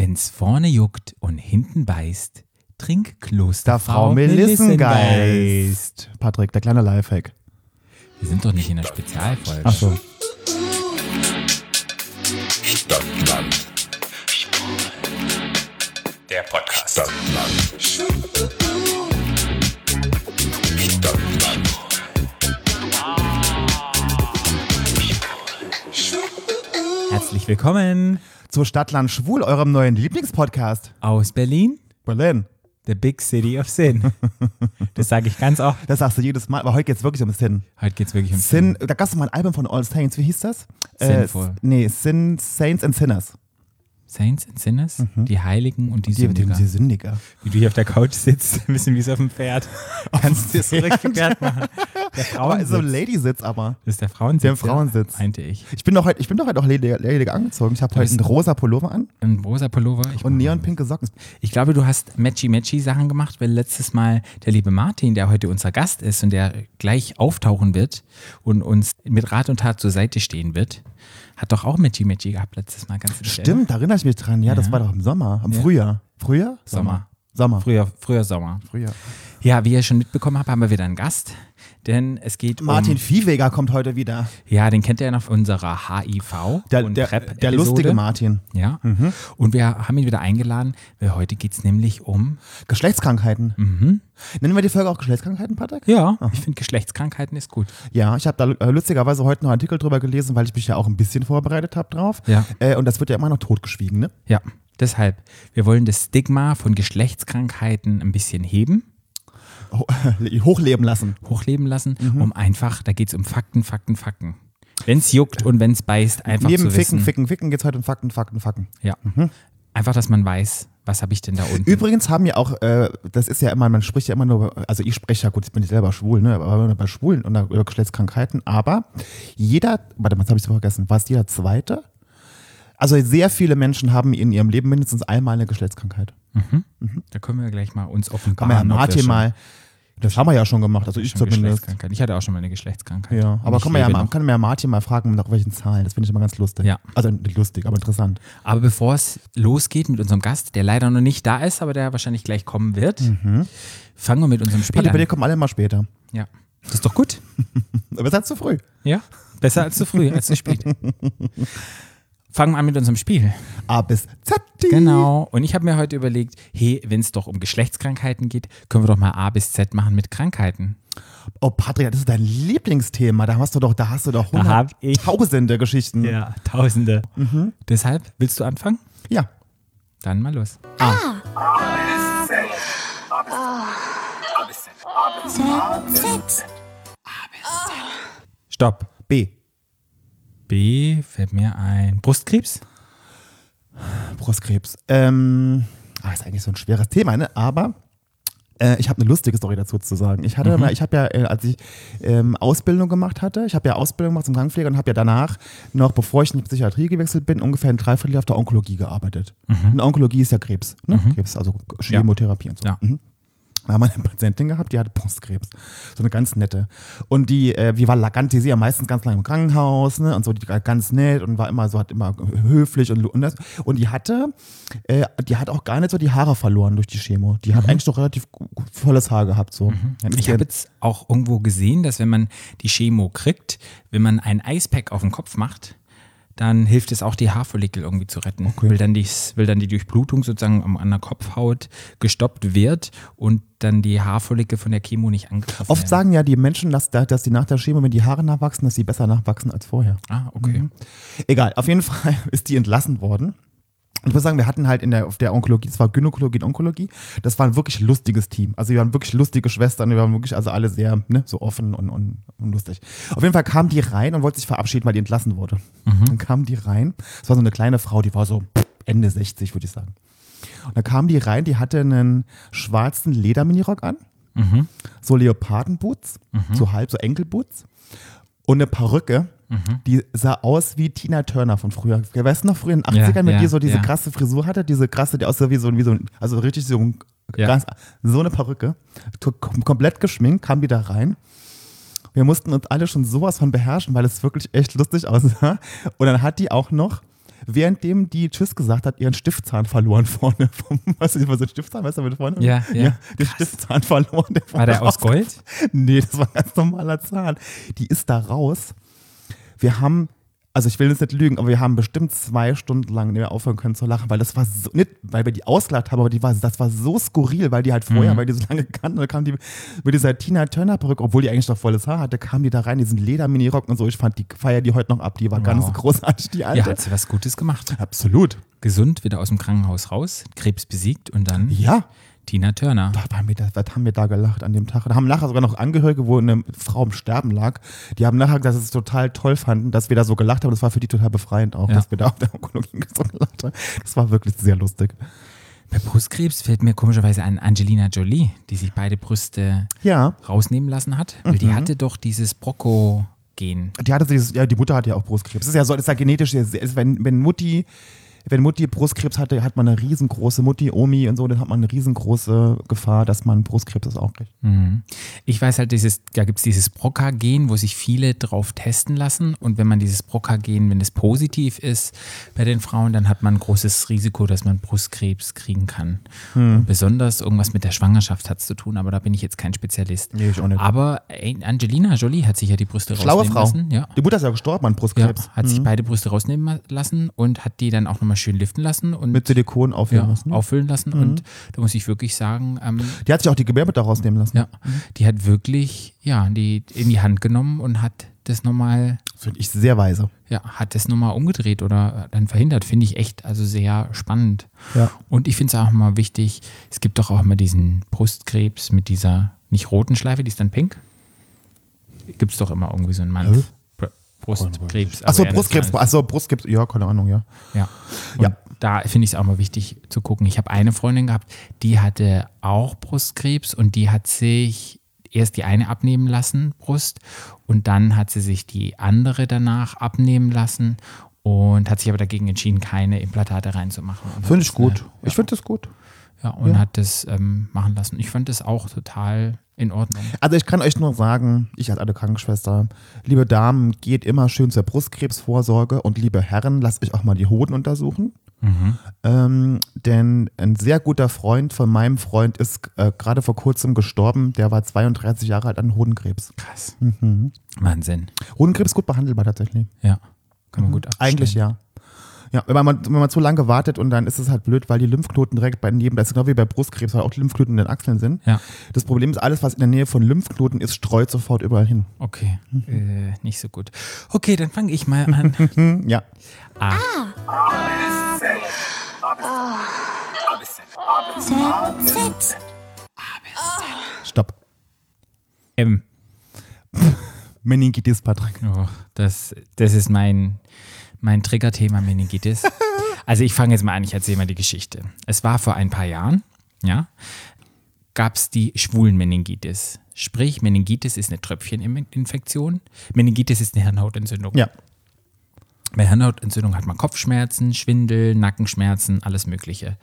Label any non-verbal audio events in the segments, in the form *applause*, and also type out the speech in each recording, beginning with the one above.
Wenn's vorne juckt und hinten beißt, trink Klosterfrau Frau Melissengeist. Patrick, der kleine Lifehack. Wir sind doch nicht in der Spezialfolge. Ach so. Stadtland. Der Podcast. Stadtland. Stadtland. Herzlich willkommen Zu Stadtland Schwul, eurem neuen Lieblingspodcast. aus Berlin, Berlin. the big city of Sin. *laughs* Das sage ich ganz oft. Das sagst du jedes Mal, aber heute geht es wirklich um Sin. Heute geht's wirklich um Sin, da gab es mal ein Album von All Saints, wie hieß das? Sinful. Äh, nee, Sin, Saints and Sinners. Saints and Sinners, die Heiligen und die, Die, die, Sündiger. die Sündiger. Wie du hier auf der Couch sitzt, *laughs* ein bisschen wie so auf dem Pferd. *laughs* Kannst du das so richtig Pferd machen? Der *laughs* Aber so ein. Lady-Sitz aber. Das ist der Frauensitz. Der Frauensitz. Meinte ich. Ich bin doch heute, ich bin doch heute auch ledig, angezogen. Ich habe heute einen rosa Pullover an Ein rosa Pullover. Ich, und neonpinke Socken. ich glaube, du hast Matchy-Matchy-Sachen gemacht, weil letztes Mal der liebe Martin, der heute unser Gast ist und der gleich auftauchen wird und uns mit Rat und Tat zur Seite stehen wird, hat doch auch Matchy-Matchy gehabt letztes Mal. Ganz Stimmt, da erinnere ich mich dran. Ja, das war doch im Sommer, im Frühjahr. Frühjahr? Sommer. Sommer. Früher, früher Sommer. Frühjahr. Ja, wie ihr schon mitbekommen habt, haben wir wieder einen Gast. Denn es geht Martin um. Viehweger kommt heute wieder. Ja, den kennt ihr ja noch von unserer HIV Der, und der, PrEP der lustige Martin. Ja. Und wir haben ihn wieder eingeladen, weil heute geht es nämlich um. Geschlechtskrankheiten. Nennen wir die Folge auch Geschlechtskrankheiten, Patrick? Ja, ich finde Geschlechtskrankheiten ist gut. Ja, ich habe da äh, lustigerweise heute noch einen Artikel drüber gelesen, weil ich mich ja auch ein bisschen vorbereitet habe drauf. Ja. Äh, und das wird ja immer noch totgeschwiegen, ne? Ja, deshalb. Wir wollen das Stigma von Geschlechtskrankheiten ein bisschen heben, *laughs* hochleben lassen. hochleben lassen, um einfach, da geht es um Fakten, Fakten, Fakten. Wenn es juckt und wenn es beißt, einfach Neben zu Ficken, wissen. Ficken, Ficken geht es heute um Fakten, Fakten, Fakten. Ja. Einfach, dass man weiß, was habe ich denn da unten. Übrigens haben ja auch, äh, das ist ja immer, man spricht ja immer nur, also ich spreche ja gut, ich bin nicht selber schwul, ne, aber bei Schwulen und über Geschlechtskrankheiten, aber jeder, warte mal, jetzt habe ich es vergessen, war es jeder Zweite? Also sehr viele Menschen haben in ihrem Leben mindestens einmal eine Geschlechtskrankheit. Da können wir gleich mal uns offenbaren. ob wir Martin mal, das haben wir ja schon gemacht, also ich zumindest. Ich hatte auch schon mal eine Geschlechtskrankheit. Ja, aber kann man, ja mal, kann man ja Martin mal fragen, nach welchen Zahlen, das finde ich immer ganz lustig. Ja. Also nicht lustig, aber interessant. Aber bevor es losgeht mit unserem Gast, der leider noch nicht da ist, aber der wahrscheinlich gleich kommen wird, fangen wir mit unserem Spiel Patrick, bei dir an. kommen alle mal später. Ja. Das ist doch gut. Aber es ist zu früh. Ja. Besser als zu früh, als zu spät. *laughs* Fangen wir an mit unserem Spiel. A bis Z. Genau. Und ich habe mir heute überlegt, hey, wenn es doch um Geschlechtskrankheiten geht, können wir doch mal A bis Z machen mit Krankheiten. Oh, Patrick, das ist dein Lieblingsthema. Da hast du doch, da hast du doch ich- hunderttausende Geschichten. Ja, Tausende. Deshalb, willst du anfangen? Ja. Dann mal los. Stopp. B. B fällt mir ein. Brustkrebs? Brustkrebs. Ähm, ah, ist eigentlich so ein schweres Thema, ne? Aber äh, ich habe eine lustige Story dazu zu sagen. Ich hatte mal, ich habe ja, äh, als ich ähm, Ausbildung gemacht hatte, ich habe ja Ausbildung gemacht zum Krankenpfleger und habe ja danach noch, bevor ich in die Psychiatrie gewechselt bin, ungefähr ein Dreivierteljahr auf der Onkologie gearbeitet. Und Onkologie ist ja Krebs, ne? Krebs, also Chemotherapie und so. Ja. Mhm. Da haben wir eine Patientin gehabt, die hatte Brustkrebs. So eine ganz nette. Und die, äh, wie war die sie ja meistens ganz lange im Krankenhaus, ne? Und so, die war ganz nett und war immer so, hat immer höflich und, und das. Und die hatte, äh, die hat auch gar nicht so die Haare verloren durch die Chemo. Die hat eigentlich doch relativ volles Haar gehabt, so. Ist Ich die- habe jetzt auch irgendwo gesehen, dass wenn man die Chemo kriegt, wenn man ein Eispack auf den Kopf macht, dann hilft es auch, die Haarfollikel irgendwie zu retten. Weil, dann die, weil dann die Durchblutung sozusagen an der Kopfhaut gestoppt wird und dann die Haarfollikel von der Chemo nicht angegriffen Oft werden. sagen ja die Menschen, dass, da- dass die nach der Chemo, wenn die Haare nachwachsen, dass sie besser nachwachsen als vorher. Ah, okay. Egal, auf jeden *laughs* Fall ist die entlassen worden. Und ich muss sagen, wir hatten halt in der, auf der Onkologie, es war Gynäkologie und Onkologie, das war ein wirklich lustiges Team. Also wir waren wirklich lustige Schwestern, wir waren wirklich also alle sehr, ne, so offen und, und, und lustig. Auf jeden Fall kam die rein und wollte sich verabschieden, weil die entlassen wurde. Dann kam die rein, es war so eine kleine Frau, die war so Ende 60, würde ich sagen. Und dann kam die rein, die hatte einen schwarzen Lederminirock an, so Leopardenboots, so halb, so Enkelboots und eine Perücke. Die sah aus wie Tina Turner von früher. Weißt du noch, früher in den Ja, 80ern, wenn ja, die so diese ja. krasse Frisur hatte, diese krasse, die aussah wie so, wie so ein, also richtig so, ein, Ja. ganz, so eine Perücke, kom- komplett geschminkt, kam die da rein. Wir mussten uns alle schon sowas von beherrschen, weil es wirklich echt lustig aussah. Und dann hat die auch noch währenddem die Tschüss gesagt hat, ihren Stiftzahn verloren vorne. Vom, weißt *laughs* du, was ist ein Stiftzahn? Weißt du, mit vorne? Ja, ja. den Stiftzahn verloren. Der War der aus Gold? *laughs* Nee, das war ein ganz normaler Zahn. Die ist da raus. Wir haben, also ich will jetzt nicht lügen, aber wir haben bestimmt zwei Stunden lang nicht mehr aufhören können zu lachen, weil das war so, nicht, weil wir die ausgelacht haben, aber die war, das war so skurril, weil die halt vorher, weil die so lange kannten, dann kam die mit dieser Tina Turner Perücke, obwohl die eigentlich noch volles Haar hatte, kam die da rein, diesen Leder-Mini-Rock und so. Ich fand die feier die heute noch ab, die war ganz großartig, die alte. Ja, hat sie was Gutes gemacht. Absolut. Gesund wieder aus dem Krankenhaus raus, Krebs besiegt und dann Ja. Tina Turner. Was haben, wir da, was haben wir da gelacht an dem Tag? Da haben nachher sogar noch Angehörige, wo eine Frau im Sterben lag, die haben nachher gesagt, dass sie es total toll fanden, dass wir da so gelacht haben. Das war für die total befreiend auch, Ja. dass wir da auf der Onkologie *laughs* so gelacht haben. Das war wirklich sehr lustig. Bei Brustkrebs fällt mir komischerweise an Angelina Jolie, die sich beide Brüste Ja, rausnehmen lassen hat, weil Mhm. die hatte doch dieses Brocco-Gen. die hatte dieses, ja, die Mutter hat ja auch Brustkrebs. Das ist ja so, das ist ja genetisch, ist, wenn, wenn Mutti, wenn Mutti Brustkrebs hatte, hat man eine riesengroße Mutti, Omi und so, dann hat man eine riesengroße Gefahr, dass man Brustkrebs auch kriegt. Mhm. Ich weiß halt, dieses, da gibt es dieses BRCA-Gen, wo sich viele drauf testen lassen. Und wenn man dieses BRCA-Gen, wenn es positiv ist bei den Frauen, dann hat man ein großes Risiko, dass man Brustkrebs kriegen kann. Hm. Und besonders irgendwas mit der Schwangerschaft hat es zu tun, aber da bin ich jetzt kein Spezialist. Nee, ich auch nicht. Aber Angelina Jolie hat sich ja die Brüste Schlaue rausnehmen Frau. lassen. Ja. Die Mutter ist ja gestorben an Ja, Brustkrebs. hat sich beide Brüste rausnehmen lassen und hat die dann auch nochmal schön liften lassen und Mit Silikon aufhören ja, lassen. auffüllen lassen. Mhm. Und da muss ich wirklich sagen, ähm, Die hat sich auch die Gebärmutter rausnehmen lassen. ja, die hat wirklich ja, die in die Hand genommen und hat das nochmal, Finde ich sehr weise. ja, hat das nochmal umgedreht oder dann verhindert. Finde ich echt also sehr spannend. Ja. Und ich finde es auch mal wichtig, es gibt doch auch mal diesen Brustkrebs mit dieser nicht roten Schleife, die ist dann pink. Gibt es doch immer irgendwie so einen Mann. Brustkrebs. Achso, Brustkrebs. Achso, Brustkrebs. Ja, keine Ahnung, ja. Ja. Und Ja. Da finde ich es auch mal wichtig zu gucken. Ich habe eine Freundin gehabt, die hatte auch Brustkrebs und die hat sich erst die eine abnehmen lassen, Brust, und dann hat sie sich die andere danach abnehmen lassen und hat sich aber dagegen entschieden, keine Implantate reinzumachen. Finde ich gut. äh, Ich finde das gut. Ja, und Ja. hat das ähm, machen lassen. Ich fand das auch total in Ordnung. Also ich kann euch nur sagen, ich als alte Krankenschwester, liebe Damen, geht immer schön zur Brustkrebsvorsorge und liebe Herren, lasst euch auch mal die Hoden untersuchen. Ähm, denn ein sehr guter Freund von meinem Freund ist äh, gerade vor kurzem gestorben. Der war 32 Jahre alt an Hodenkrebs. Krass. Mhm. Wahnsinn. Hodenkrebs gut behandelbar tatsächlich. Ja. Kann man gut abstellen. Mhm. Eigentlich ja. Ja, wenn man, wenn man zu lange wartet und dann ist es halt blöd, weil die Lymphknoten direkt bei neben, das ist genau wie bei Brustkrebs, weil auch die Lymphknoten in den Achseln sind. Ja. Das Problem ist, alles, was in der Nähe von Lymphknoten ist, streut sofort überall hin. Okay. Äh, nicht so gut. Okay, dann fange ich mal an. *laughs* Ja. Stopp. M. Meningitis, Patrick. Oh, das, das ist mein, mein Triggerthema Meningitis. *laughs* Also ich fange jetzt mal an, ich erzähle mal die Geschichte. Es war vor ein paar Jahren, ja, gab es die schwulen Meningitis. Sprich, Meningitis ist eine Tröpfcheninfektion. Meningitis ist eine Hirnhautentzündung. Ja. Bei Hirnhautentzündung hat man Kopfschmerzen, Schwindel, Nackenschmerzen, alles Mögliche.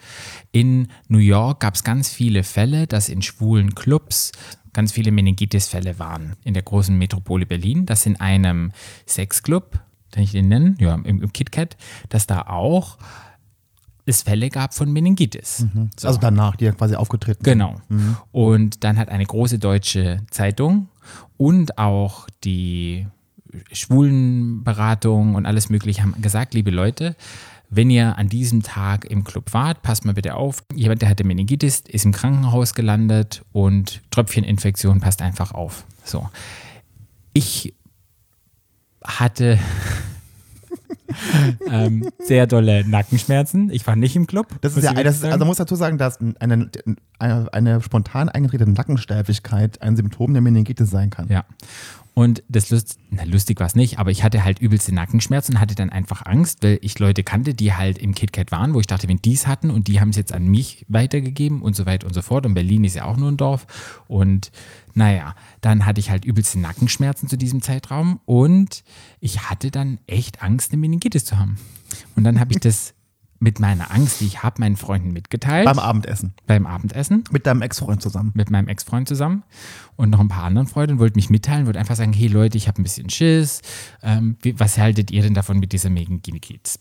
In New York gab es ganz viele Fälle, dass in schwulen Clubs ganz viele Meningitis-Fälle waren. In der großen Metropole Berlin, dass in einem Sexclub, kann ich den nennen? Ja, im, im KitKat, dass da auch es Fälle gab von Meningitis. So. Also danach, die ja quasi aufgetreten Genau. Und dann hat eine große deutsche Zeitung und auch die Schwulenberatung und alles Mögliche haben gesagt, liebe Leute, wenn ihr an diesem Tag im Club wart, passt mal bitte auf. Jemand, der hatte Meningitis, ist im Krankenhaus gelandet und Tröpfcheninfektion, passt einfach auf. So. Ich hatte *laughs* ähm, sehr dolle Nackenschmerzen. Ich war nicht im Club. Das ist ja, das ist, also man muss dazu sagen, dass eine, eine, eine spontan eingetretene Nackensteifigkeit ein Symptom der Meningitis sein kann. Ja. Und das Lust, na, lustig war es nicht, aber ich hatte halt übelste Nackenschmerzen und hatte dann einfach Angst, weil ich Leute kannte, die halt im KitKat waren, wo ich dachte, wenn die es hatten und die haben es jetzt an mich weitergegeben und so weiter und so fort. Und Berlin ist ja auch nur ein Dorf. Und naja, dann hatte ich halt übelste Nackenschmerzen zu diesem Zeitraum und ich hatte dann echt Angst, eine Meningitis zu haben. Und dann habe ich das *laughs* mit meiner Angst, die ich habe, meinen Freunden mitgeteilt. Beim Abendessen. beim Abendessen Mit deinem Ex-Freund zusammen. mit meinem Ex-Freund zusammen und noch ein paar anderen Freunden, wollte mich mitteilen, wollte einfach sagen, hey Leute, ich habe ein bisschen Schiss. Ähm, wie, was haltet ihr denn davon mit dieser Meningitis?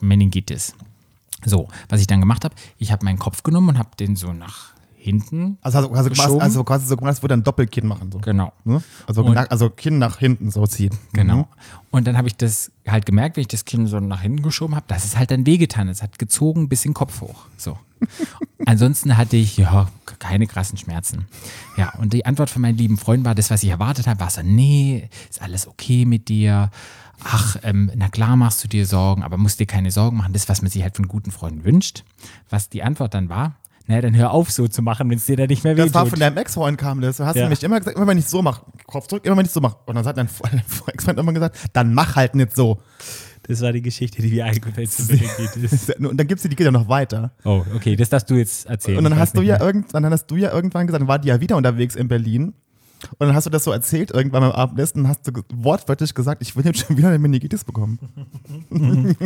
Meningitis? So, was ich dann gemacht habe, ich habe meinen Kopf genommen und habe den so nach hinten. Also, also, also, Geschoben. also quasi so gemacht, als würde ein Doppelkinn machen. So. Genau. Ne? Also, Und- nach, also Kinn nach hinten so ziehen. Genau. Mhm. Und dann habe ich das halt gemerkt, wenn ich das Kinn so nach hinten geschoben habe, dass es halt dann wehgetan. Es hat gezogen bis den Kopf hoch. So. *laughs* Ansonsten hatte ich ja keine krassen Schmerzen. Ja, und die Antwort von meinen lieben Freunden war, das, was ich erwartet habe, war so, nee, ist alles okay mit dir. Ach, ähm, na klar machst du dir Sorgen, aber musst dir keine Sorgen machen. Das, was man sich halt von guten Freunden wünscht. Was die Antwort dann war, naja, dann hör auf so zu machen, wenn es dir dann nicht mehr Das war wehtut. von deinem Ex-Freund kam das. Du hast Ja. nämlich immer gesagt, immer wenn ich so mache, Kopf zurück, immer wenn ich so mache. Und dann hat *laughs* dein Ex-Freund immer gesagt, dann mach halt nicht so. Das war die Geschichte, die mir eingefallen ist. *laughs* Und dann gibst du die Kinder noch weiter. Oh, okay, das darfst du jetzt erzählen. Und dann hast du ja irgendwann, dann hast du ja irgendwann gesagt, dann war die ja wieder unterwegs in Berlin. Und dann hast du das so erzählt, irgendwann beim Abendessen, und hast du wortwörtlich gesagt, ich will jetzt schon wieder eine Meningitis bekommen. *laughs* und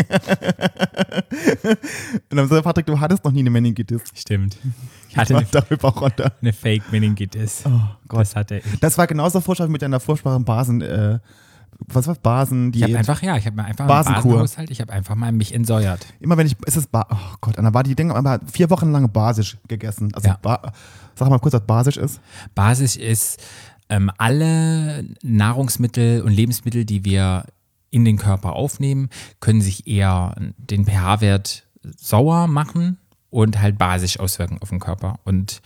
dann so, Patrick, du hattest noch nie eine Meningitis. Stimmt. Ich hatte War eine, eine Fake-Meningitis. Oh Gott. Das hatte ich. Das war genauso wie mit deiner furchtbaren Basen, äh, was war Basen, die Ich habe einfach, ja, ich habe mir einfach Basenkur. Basenhaushalt, ich habe einfach mal mich entsäuert. immer wenn ich, ist es, ba oh Gott, dann war die Dinge, aber vier Wochen lang basisch gegessen. Also, Ja. sag mal kurz, was basisch ist. Basis ist ähm, alle Nahrungsmittel und Lebensmittel, die wir in den Körper aufnehmen, können sich eher den pH-Wert sauer machen und halt basisch auswirken auf den Körper. Und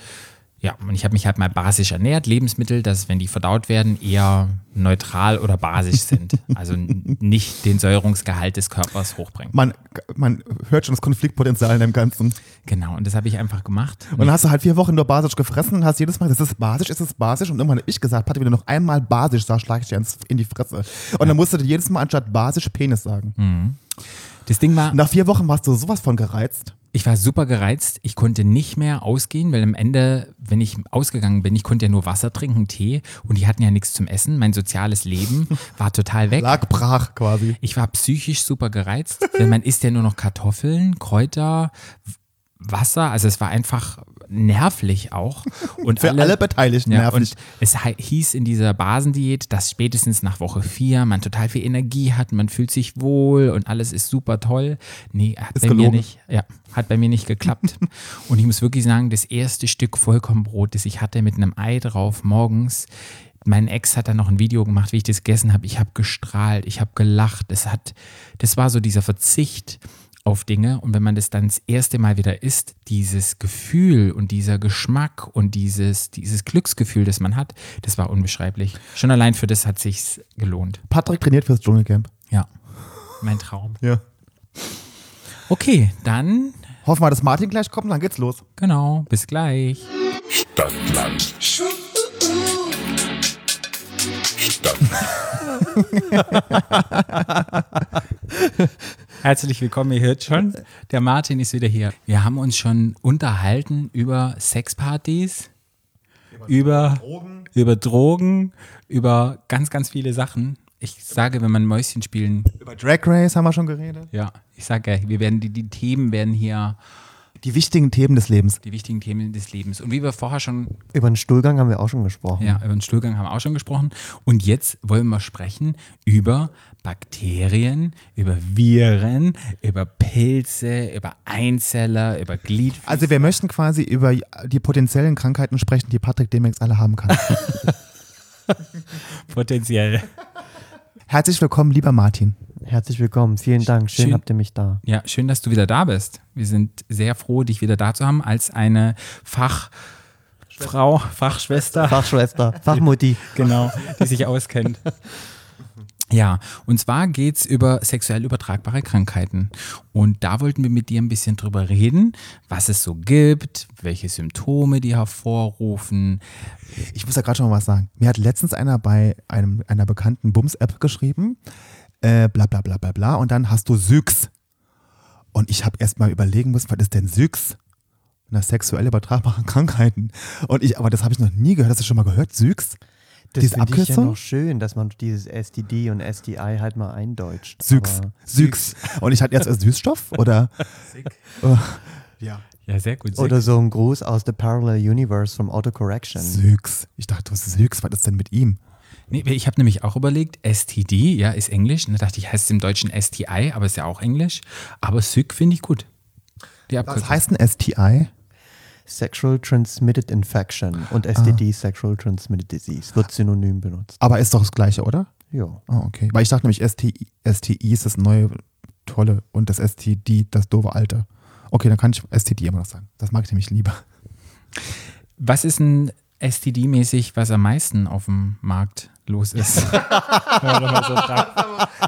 ja, und ich habe mich halt mal basisch ernährt. Lebensmittel, dass wenn die verdaut werden, eher neutral oder basisch sind. *laughs* Also nicht den Säuerungsgehalt des Körpers hochbringen. Man, man hört schon das Konfliktpotenzial in dem Ganzen. Genau, und das habe ich einfach gemacht. Und dann hast du halt vier Wochen nur basisch gefressen und hast jedes Mal, das ist basisch, ist es basisch. Und irgendwann habe ich gesagt, Patrick, wenn du noch einmal basisch sagst, schlage ich dir ins- in die Fresse. Und dann musst du dir jedes Mal anstatt basisch Penis sagen. Das Ding war, nach vier Wochen warst du sowas von gereizt. Ich war super gereizt. Ich konnte nicht mehr ausgehen, weil am Ende, wenn ich ausgegangen bin, ich konnte ja nur Wasser trinken, Tee und die hatten ja nichts zum Essen. Mein soziales Leben *laughs* war total weg. Lag brach quasi. Ich war psychisch super gereizt, weil man isst ja nur noch Kartoffeln, Kräuter, Wasser. Also es war einfach nervlich auch. *laughs* Und Für alle Beteiligten ja, nervig. Und es hieß in dieser Basendiät, dass spätestens nach Woche vier man total viel Energie hat, man fühlt sich wohl und alles ist super toll. Nee, hat Ist bei mir nicht, ja, hat bei mir nicht geklappt. *laughs* und ich muss wirklich sagen, das erste Stück Vollkornbrot, das ich hatte mit einem Ei drauf morgens, mein Ex hat dann noch ein Video gemacht, wie ich das gegessen habe. Ich habe gestrahlt, ich habe gelacht. Das hat, das war so dieser Verzicht auf Dinge. Und wenn man das dann das erste Mal wieder isst, dieses Gefühl und dieser Geschmack und dieses, dieses Glücksgefühl, das man hat, das war unbeschreiblich. Schon allein für das hat sich's gelohnt. Patrick trainiert fürs Dschungelcamp. Ja, mein Traum. Ja. Okay, dann Hoffen wir, dass Martin gleich kommt, dann geht's los. genau, bis gleich. Stadtland. *laughs* Stadt. *laughs* Herzlich willkommen, ihr hört schon, der Martin ist wieder hier. Wir haben uns schon unterhalten über Sexpartys, über Drogen. über Drogen, über ganz, ganz viele Sachen. Ich sage, wenn man Mäuschen spielen, Über Drag Race haben wir schon geredet. ja, ich sage wir werden die, die Themen werden hier Die wichtigen Themen des Lebens. die wichtigen Themen des Lebens. Und wie wir vorher schon Über den Stuhlgang haben wir auch schon gesprochen. Ja, über den Stuhlgang haben wir auch schon gesprochen. Und jetzt wollen wir sprechen über Bakterien, über Viren, über Pilze, über Einzeller, über Gliedfüße. Also wir möchten quasi über die potenziellen Krankheiten sprechen, die Patrick demnächst alle haben kann. *laughs* potenziell. Herzlich willkommen, lieber Martin. Herzlich willkommen, vielen Dank, schön, Schön. habt ihr mich da. Ja, schön, dass du wieder da bist. Wir sind sehr froh, dich wieder da zu haben als eine Fachfrau, Fachschwester. Fachschwester, *laughs* Fachmutti. genau, die sich auskennt. Ja, und zwar geht's über sexuell übertragbare Krankheiten. Und da wollten wir mit dir ein bisschen drüber reden, was es so gibt, welche Symptome die hervorrufen. Ich muss ja gerade schon mal was sagen. Mir hat letztens einer bei einem, einer bekannten Bums-App geschrieben, äh, bla bla bla bla bla, und dann hast du Syx. Und ich habe erst mal überlegen müssen, was ist denn Syx? Na, sexuell übertragbare *laughs* Krankheiten. Und ich, aber das habe ich noch nie gehört. Hast du schon mal gehört? Syx? Das Diese finde ich ja Abkürzung? noch schön, dass man dieses STD und STI halt mal eindeutscht. Aber Süchs. Und ich hatte erst als Süßstoff oder? *laughs* Oh, ja. Ja, sehr gut. Oder so ein Gruß aus The Parallel Universe vom Autocorrection. Süchs. Ich dachte, was ist Süchs? Was ist denn mit ihm? Nee, ich habe nämlich auch überlegt, STD, ja, ist Englisch. Und da dachte ich, heißt es im Deutschen STI, aber ist ja auch Englisch. Aber SYK finde ich gut. Die Was Abkürzung. heißt ein STI? Sexual Transmitted Infection und Ah. STD, Sexual Transmitted Disease, wird synonym benutzt. Aber ist doch das Gleiche, oder? Ja. Oh, okay. Weil ich dachte nämlich, STI, STI ist das neue Tolle und das STD das doofe Alte. Okay, dann kann ich STD immer noch sagen. Das mag ich nämlich lieber. Was ist ein STD-mäßig, was am meisten auf dem Markt los ist? *laughs*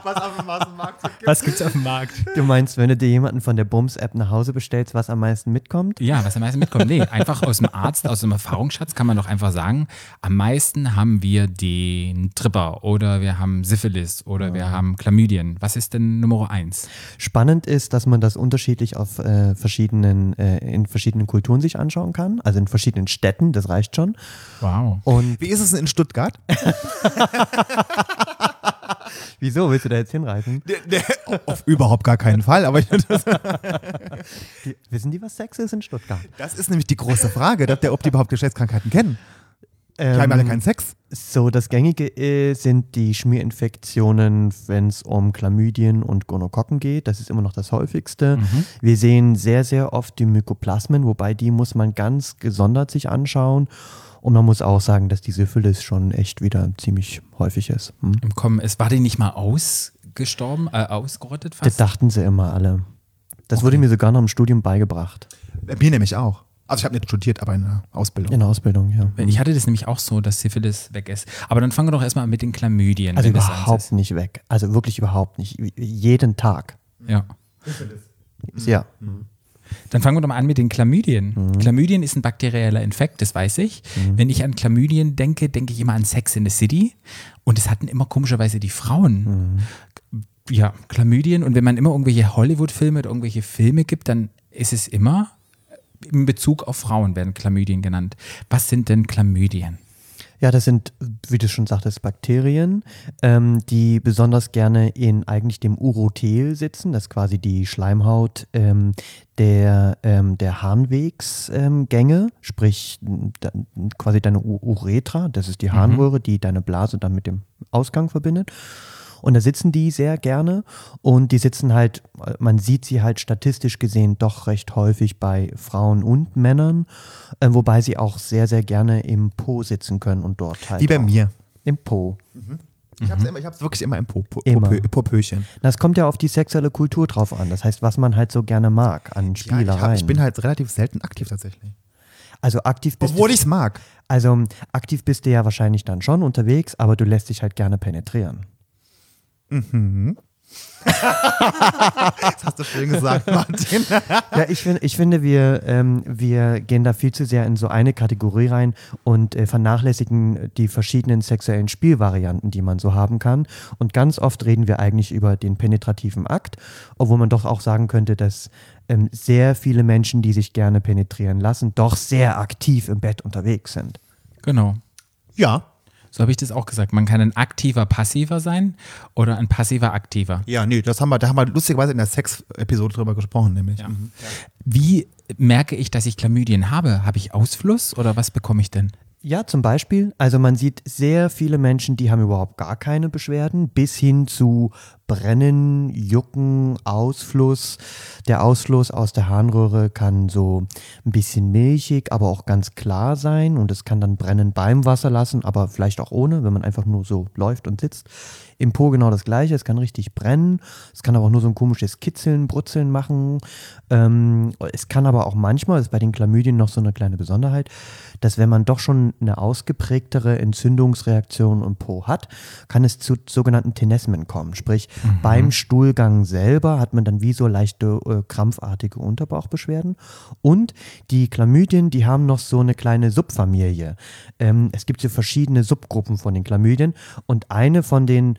Was Markt was gibt es auf dem Markt? Du meinst, wenn du dir jemanden von der Bums-App nach Hause bestellst, was am meisten mitkommt? Ja, was am meisten mitkommt. Nee, *laughs* einfach aus dem Arzt, aus dem Erfahrungsschatz kann man doch einfach sagen, am meisten haben wir den Tripper oder wir haben Syphilis oder wir haben Chlamydien. Was ist denn Nummer eins? Spannend ist, dass man das unterschiedlich auf äh, verschiedenen, äh, in verschiedenen Kulturen sich anschauen kann, also in verschiedenen Städten, das reicht schon. Wow. Und Wie ist es denn in Stuttgart? *laughs* *laughs* wieso willst du da jetzt hinreisen? Auf überhaupt gar keinen Fall. Aber ich, das, *laughs* Die, wissen die, was Sex ist in Stuttgart? das ist nämlich die große Frage, dass der, ob die überhaupt Geschlechtskrankheiten kennen. Die haben Ähm, alle keinen Sex. So, das Gängige äh, sind die Schmierinfektionen, wenn es um Chlamydien und Gonokokken geht. Das ist immer noch das häufigste. Wir sehen sehr, sehr oft die Mykoplasmen, wobei die muss man ganz gesondert sich anschauen. Und man muss auch sagen, dass die Syphilis schon echt wieder ziemlich häufig ist. Hm? Im Kommen, es war die nicht mal ausgestorben, äh, ausgerottet Das fast? dachten sie immer alle. Das wurde mir sogar noch im Studium beigebracht. Mir nämlich auch. Also ich habe nicht studiert, aber in der Ausbildung. In der Ausbildung, ja. Ich hatte das nämlich auch so, dass Syphilis weg ist. Aber dann fangen wir doch erstmal an mit den Chlamydien. Also das überhaupt nicht weg. Also wirklich überhaupt nicht. Jeden Tag. Ja. Ja. Dann fangen wir doch mal an mit den Chlamydien. Chlamydien ist ein bakterieller Infekt, das weiß ich. Wenn ich an Chlamydien denke, denke ich immer an Sex in the City. Und es hatten immer komischerweise die Frauen. Ja, Chlamydien. Und wenn man immer irgendwelche Hollywood-Filme oder irgendwelche Filme gibt, dann ist es immer in Bezug auf Frauen werden Chlamydien genannt. Was sind denn Chlamydien? Ja, das sind, wie du schon sagtest, Bakterien, ähm, die besonders gerne in eigentlich dem Urothel sitzen. Das ist quasi die Schleimhaut ähm, der, ähm, der Harnwegsgänge, sprich da, quasi deine U Uretra. Das ist die Harnröhre, die deine Blase dann mit dem Ausgang verbindet. Und da sitzen die sehr gerne und die sitzen halt, man sieht sie halt statistisch gesehen doch recht häufig bei Frauen und Männern, äh, wobei sie auch sehr, sehr gerne im Po sitzen können und dort halt. Wie bei auch mir. Im Po. Ich habe es immer, ich hab's wirklich immer im Po, po, Immer. Popö- Popöchen. Das kommt ja auf die sexuelle Kultur drauf an. Das heißt, was man halt so gerne mag an Ja, ich, Spielereien. hab, ich bin halt relativ selten aktiv tatsächlich. also aktiv bist Obwohl du, ich es mag. also aktiv bist du ja wahrscheinlich dann schon unterwegs, aber du lässt dich halt gerne penetrieren. *laughs* Das hast du schön gesagt, Martin. *laughs* Ja, ich, find, ich finde, wir, ähm, wir gehen da viel zu sehr in so eine Kategorie rein und äh, vernachlässigen die verschiedenen sexuellen Spielvarianten, die man so haben kann. Und ganz oft reden wir eigentlich über den penetrativen Akt, obwohl man doch auch sagen könnte, dass ähm, sehr viele Menschen, die sich gerne penetrieren lassen, doch sehr aktiv im Bett unterwegs sind. Genau. Ja. So habe ich das auch gesagt. Man kann ein aktiver Passiver sein oder ein passiver Aktiver. Ja, nee, das haben wir, da haben wir lustigerweise in der Sex-Episode drüber gesprochen, nämlich. Mhm. Wie merke ich, dass ich Chlamydien habe? Habe ich Ausfluss oder was bekomme ich denn? Ja, zum Beispiel. Also man sieht sehr viele Menschen, die haben überhaupt gar keine Beschwerden, bis hin zu Brennen, Jucken, Ausfluss. Der Ausfluss aus der Harnröhre kann so ein bisschen milchig, aber auch ganz klar sein und es kann dann brennen beim Wasser lassen, aber vielleicht auch ohne, wenn man einfach nur so läuft und sitzt. Im Po genau das gleiche, es kann richtig brennen, es kann aber auch nur so ein komisches Kitzeln, Brutzeln machen. Ähm, es kann aber auch manchmal, das ist bei den Chlamydien noch so eine kleine Besonderheit, dass wenn man doch schon eine ausgeprägtere Entzündungsreaktion im Po hat, kann es zu sogenannten Tenesmen kommen. Sprich, beim Stuhlgang selber hat man dann wie so leichte äh, krampfartige Unterbauchbeschwerden. Und die Chlamydien, die haben noch so eine kleine Subfamilie. Ähm, es gibt so verschiedene Subgruppen von den Chlamydien und eine von den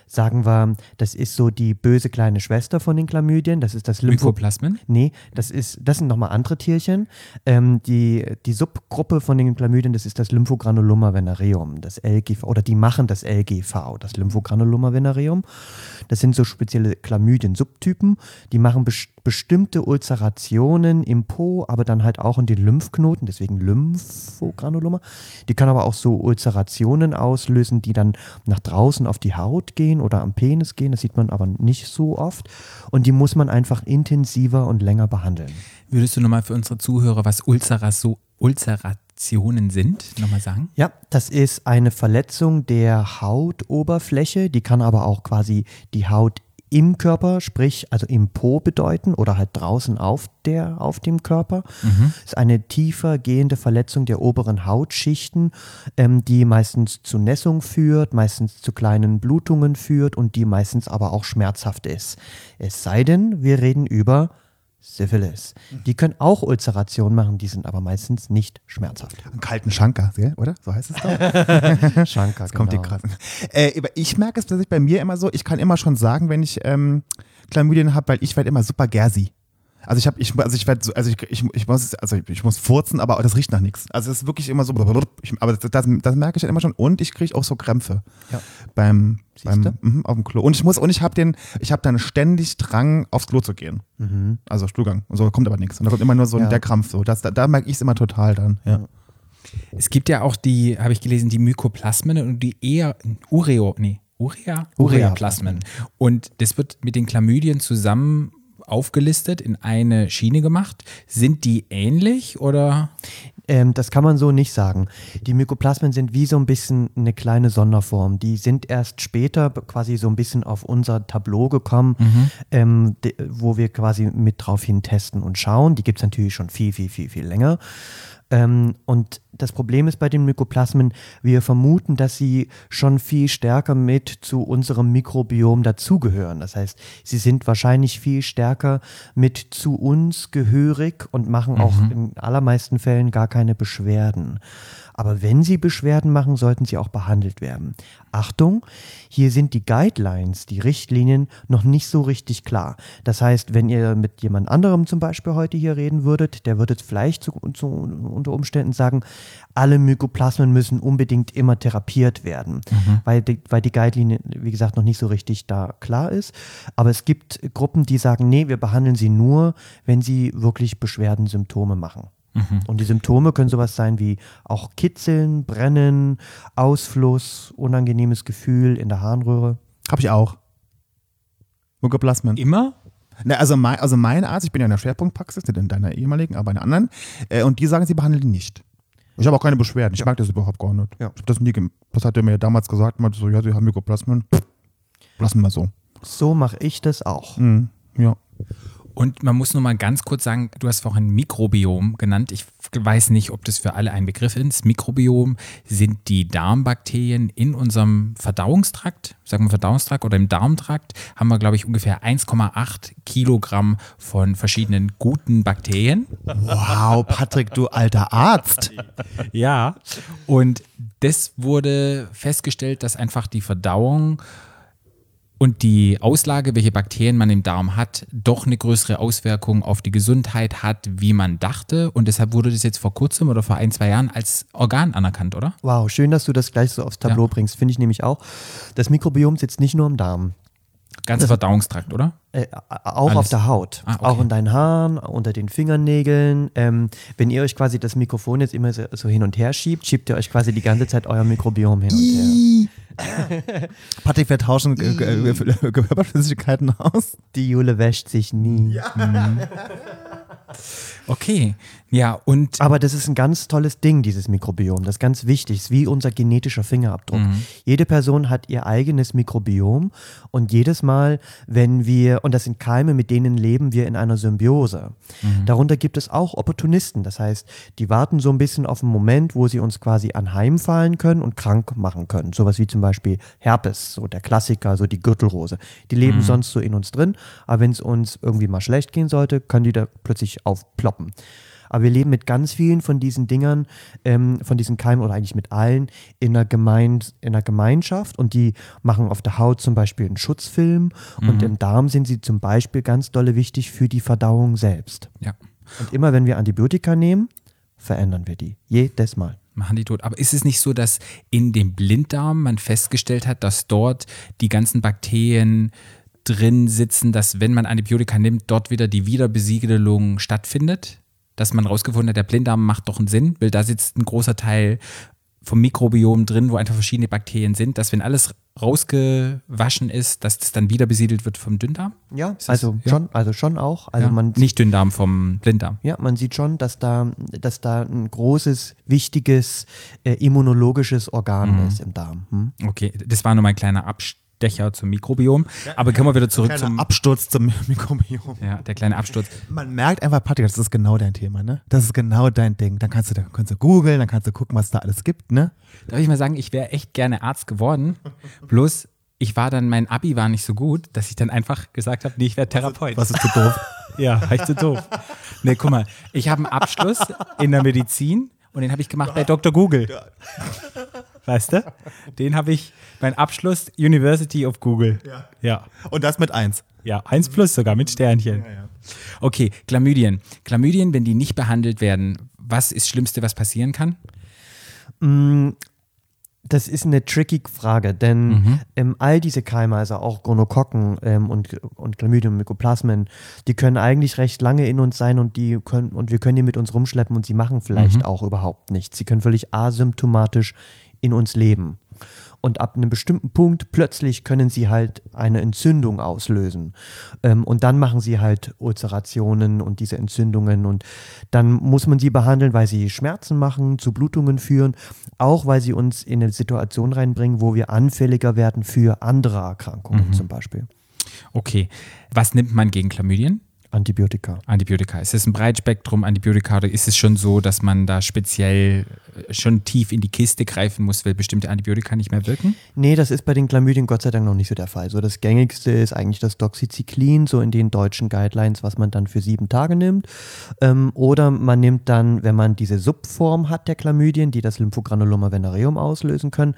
sagen wir, das ist so die böse kleine Schwester von den Chlamydien. Das ist das Lympho Mykoplasmen? Nee, das ist, das sind nochmal andere Tierchen. Ähm, die, die Subgruppe von den Chlamydien, das ist das Lymphogranuloma venereum, das LGV, oder die machen das LGV, das Lymphogranuloma venereum. Das sind so spezielle Chlamydien-Subtypen, die machen bes bestimmte Ulzerationen im Po, aber dann halt auch in den Lymphknoten, deswegen Lymphogranuloma. Die können aber auch so Ulzerationen auslösen, die dann nach draußen auf die Haut gehen oder am Penis gehen. Das sieht man aber nicht so oft. Und die muss man einfach intensiver und länger behandeln. Würdest du nochmal für unsere Zuhörer, was Ulceraso Ulcerationen sind, nochmal sagen? Ja, das ist eine Verletzung der Hautoberfläche. Die kann aber auch quasi die Haut im Körper, sprich also im Po bedeuten oder halt draußen auf, der, auf dem Körper. Mhm. ist eine tiefer gehende Verletzung der oberen Hautschichten, ähm, die meistens zu Nässung führt, meistens zu kleinen Blutungen führt und die meistens aber auch schmerzhaft ist. Es sei denn, wir reden über Syphilis. Die können auch Ulcerationen machen, die sind aber meistens nicht schmerzhaft. Einen kalten Schanker, oder? So heißt es doch. *laughs* Schanker, Jetzt kommt die genau. krassen. Äh, aber ich merke es tatsächlich bei mir immer so, ich kann immer schon sagen, wenn ich ähm, Chlamydien habe, weil ich werde immer super gersi. Also ich habe, ich, also ich werde, so, also ich, ich, ich muss, also ich muss furzen, aber das riecht nach nichts. Also es ist wirklich immer so, ich, aber das, das, das merke ich dann immer schon und ich kriege auch so Krämpfe Ja. beim, beim Siehste? mhm, auf dem Klo. Und ich muss, und ich habe den, ich habe dann ständig Drang, aufs Klo zu gehen. Also Stuhlgang. Und so kommt aber nichts. Und da kommt immer nur so Ja. der Krampf. So, das, da, da merke ich es immer total dann. Ja. Es gibt ja auch die, habe ich gelesen, die Mykoplasmen und die eher Ureo, nee, Urea? Ureaplasmen. Und das wird mit den Chlamydien zusammen aufgelistet, in eine Schiene gemacht. Sind die ähnlich oder? Ähm, das kann man so nicht sagen. Die Mykoplasmen sind wie so ein bisschen eine kleine Sonderform. Die sind erst später quasi so ein bisschen auf unser Tableau gekommen, ähm, de, wo wir quasi mit drauf hin testen und schauen. Die gibt es natürlich schon viel, viel, viel, viel länger. Ähm, und das Problem ist bei den Mykoplasmen, wir vermuten, dass sie schon viel stärker mit zu unserem Mikrobiom dazugehören. Das heißt, sie sind wahrscheinlich viel stärker mit zu uns gehörig und machen auch in allermeisten Fällen gar keine Beschwerden. Aber wenn sie Beschwerden machen, sollten sie auch behandelt werden. Achtung, hier sind die Guidelines, die Richtlinien noch nicht so richtig klar. Das heißt, wenn ihr mit jemand anderem zum Beispiel heute hier reden würdet, der würde vielleicht zu, zu, unter Umständen sagen, alle Mykoplasmen müssen unbedingt immer therapiert werden, weil, die, weil die Guideline, wie gesagt, noch nicht so richtig da klar ist. Aber es gibt Gruppen, die sagen, nee, wir behandeln sie nur, wenn sie wirklich Beschwerden, Symptome machen. Und die Symptome können sowas sein wie auch Kitzeln, Brennen, Ausfluss, unangenehmes Gefühl in der Harnröhre. Habe ich auch. Mykoplasmen. Immer? Na, also, mein, also mein Arzt, ich bin ja in der Schwerpunktpraxis, nicht in deiner ehemaligen, aber in einer anderen, äh, und die sagen, sie behandeln die nicht. Ich habe auch keine Beschwerden. Ich mag das überhaupt gar nicht. Ja. Ich hab das nie Das hat er mir damals gesagt, meinte so, ja, sie haben Mykoplasmen. Lassen wir so. So mache ich das auch. Mhm. Ja. Und man muss nur mal ganz kurz sagen, du hast vorhin Mikrobiom genannt. Ich weiß nicht, ob das für alle ein Begriff ist. Mikrobiom sind die Darmbakterien in unserem Verdauungstrakt, sagen wir Verdauungstrakt oder im Darmtrakt, haben wir, glaube ich, ungefähr 1,8 Kilogramm von verschiedenen guten Bakterien. Wow, Patrick, du alter Arzt. Ja. Und das wurde festgestellt, dass einfach die Verdauung und die Auslage, welche Bakterien man im Darm hat, doch eine größere Auswirkung auf die Gesundheit hat, wie man dachte. Und deshalb wurde das jetzt vor kurzem oder vor ein, zwei Jahren als Organ anerkannt, oder? Wow, schön, dass du das gleich so aufs Tableau Ja. bringst. Finde ich nämlich auch. Das Mikrobiom sitzt nicht nur im Darm. Ganzer Verdauungstrakt, oder? Äh, auch Alles. auf der Haut, Ah, okay. auch in deinen Haaren, unter den Fingernägeln. Ähm, wenn ihr euch quasi das Mikrofon jetzt immer so, so hin und her schiebt, schiebt ihr euch quasi die ganze Zeit euer Mikrobiom hin und her. *laughs* Patrick, wir tauschen Körperflüssigkeiten aus. Die Jule wäscht sich nie. *laughs* Okay. Ja, und Aber das ist ein ganz tolles Ding, dieses Mikrobiom. Das ist ganz wichtig. Es ist wie unser genetischer Fingerabdruck. Jede Person hat ihr eigenes Mikrobiom und jedes Mal, wenn wir, und das sind Keime, mit denen leben wir in einer Symbiose. Darunter gibt es auch Opportunisten. Das heißt, die warten so ein bisschen auf einen Moment, wo sie uns quasi anheimfallen können und krank machen können. Sowas wie zum Beispiel Herpes, so der Klassiker, so die Gürtelrose. Die leben sonst so in uns drin, aber wenn es uns irgendwie mal schlecht gehen sollte, können die da plötzlich aufploppen. Aber wir leben mit ganz vielen von diesen Dingern, ähm, von diesen Keimen oder eigentlich mit allen in einer, Gemein in einer Gemeinschaft und die machen auf der Haut zum Beispiel einen Schutzfilm und im Darm sind sie zum Beispiel ganz dolle wichtig für die Verdauung selbst. Ja. Und immer wenn wir Antibiotika nehmen, verändern wir die. Jedes Mal. Machen die tot. Aber ist es nicht so, dass in dem Blinddarm man festgestellt hat, dass dort die ganzen Bakterien drin sitzen, dass wenn man Antibiotika nimmt, dort wieder die Wiederbesiegelung stattfindet? Dass man rausgefunden hat, der Blinddarm macht doch einen Sinn, weil da sitzt ein großer Teil vom Mikrobiom drin, wo einfach verschiedene Bakterien sind, dass wenn alles rausgewaschen ist, dass das dann wieder besiedelt wird vom Dünndarm? Ja, das- also ja? schon, also schon auch. Also ja. man Nicht Dünndarm vom Blinddarm. Ja, man sieht schon, dass da, dass da ein großes, wichtiges äh, immunologisches Organ Mhm. ist im Darm. Hm? Okay, das war nur mein kleiner Abstecher zum Mikrobiom. Aber kommen wir wieder zurück zum Absturz zum *laughs* Mikrobiom. ja, der kleine Absturz. Man merkt einfach, Patrick, das ist genau dein Thema, ne? Das ist genau dein Ding. Dann kannst du, dann kannst du googeln, dann kannst du gucken, was da alles gibt, ne? Darf ich mal sagen, ich wäre echt gerne Arzt geworden. Bloß ich war dann, mein Abi war nicht so gut, dass ich dann einfach gesagt habe, nee, ich werde Therapeut. Was ist zu doof? *laughs* Ja, war ich zu doof. Nee, guck mal, ich habe einen Abschluss in der Medizin und den habe ich gemacht bei Dr. Google. Weißt du? Den habe ich, mein Abschluss University of Google. Ja. Ja. Und das mit eins. Ja, eins plus sogar mit Sternchen. Okay, Chlamydien. Chlamydien, wenn die nicht behandelt werden, was ist das Schlimmste, was passieren kann? Das ist eine tricky Frage, denn Mhm. ähm, all diese Keime, also auch Gonokokken ähm, und, und Chlamydien und Mykoplasmen, die können eigentlich recht lange in uns sein und, die können, und wir können die mit uns rumschleppen und sie machen vielleicht Mhm. auch überhaupt nichts. Sie können völlig asymptomatisch in uns leben. Und ab einem bestimmten Punkt plötzlich können sie halt eine Entzündung auslösen. Ähm, und dann machen sie halt Ulzerationen und diese Entzündungen. Und dann muss man sie behandeln, weil sie Schmerzen machen, zu Blutungen führen, auch weil sie uns in eine Situation reinbringen, wo wir anfälliger werden für andere Erkrankungen zum Beispiel. Okay, was nimmt man gegen Chlamydien? Antibiotika. Antibiotika. Ist es ein Breitspektrum Antibiotika oder ist es schon so, dass man da speziell äh, schon tief in die Kiste greifen muss, weil bestimmte Antibiotika nicht mehr wirken? Nee, das ist bei den Chlamydien Gott sei Dank noch nicht so der Fall. So das gängigste ist eigentlich das Doxycyclin, so in den deutschen Guidelines, was man dann für sieben Tage nimmt. Ähm, oder man nimmt dann, wenn man diese Subform hat der Chlamydien, die das Lymphogranuloma venereum auslösen können,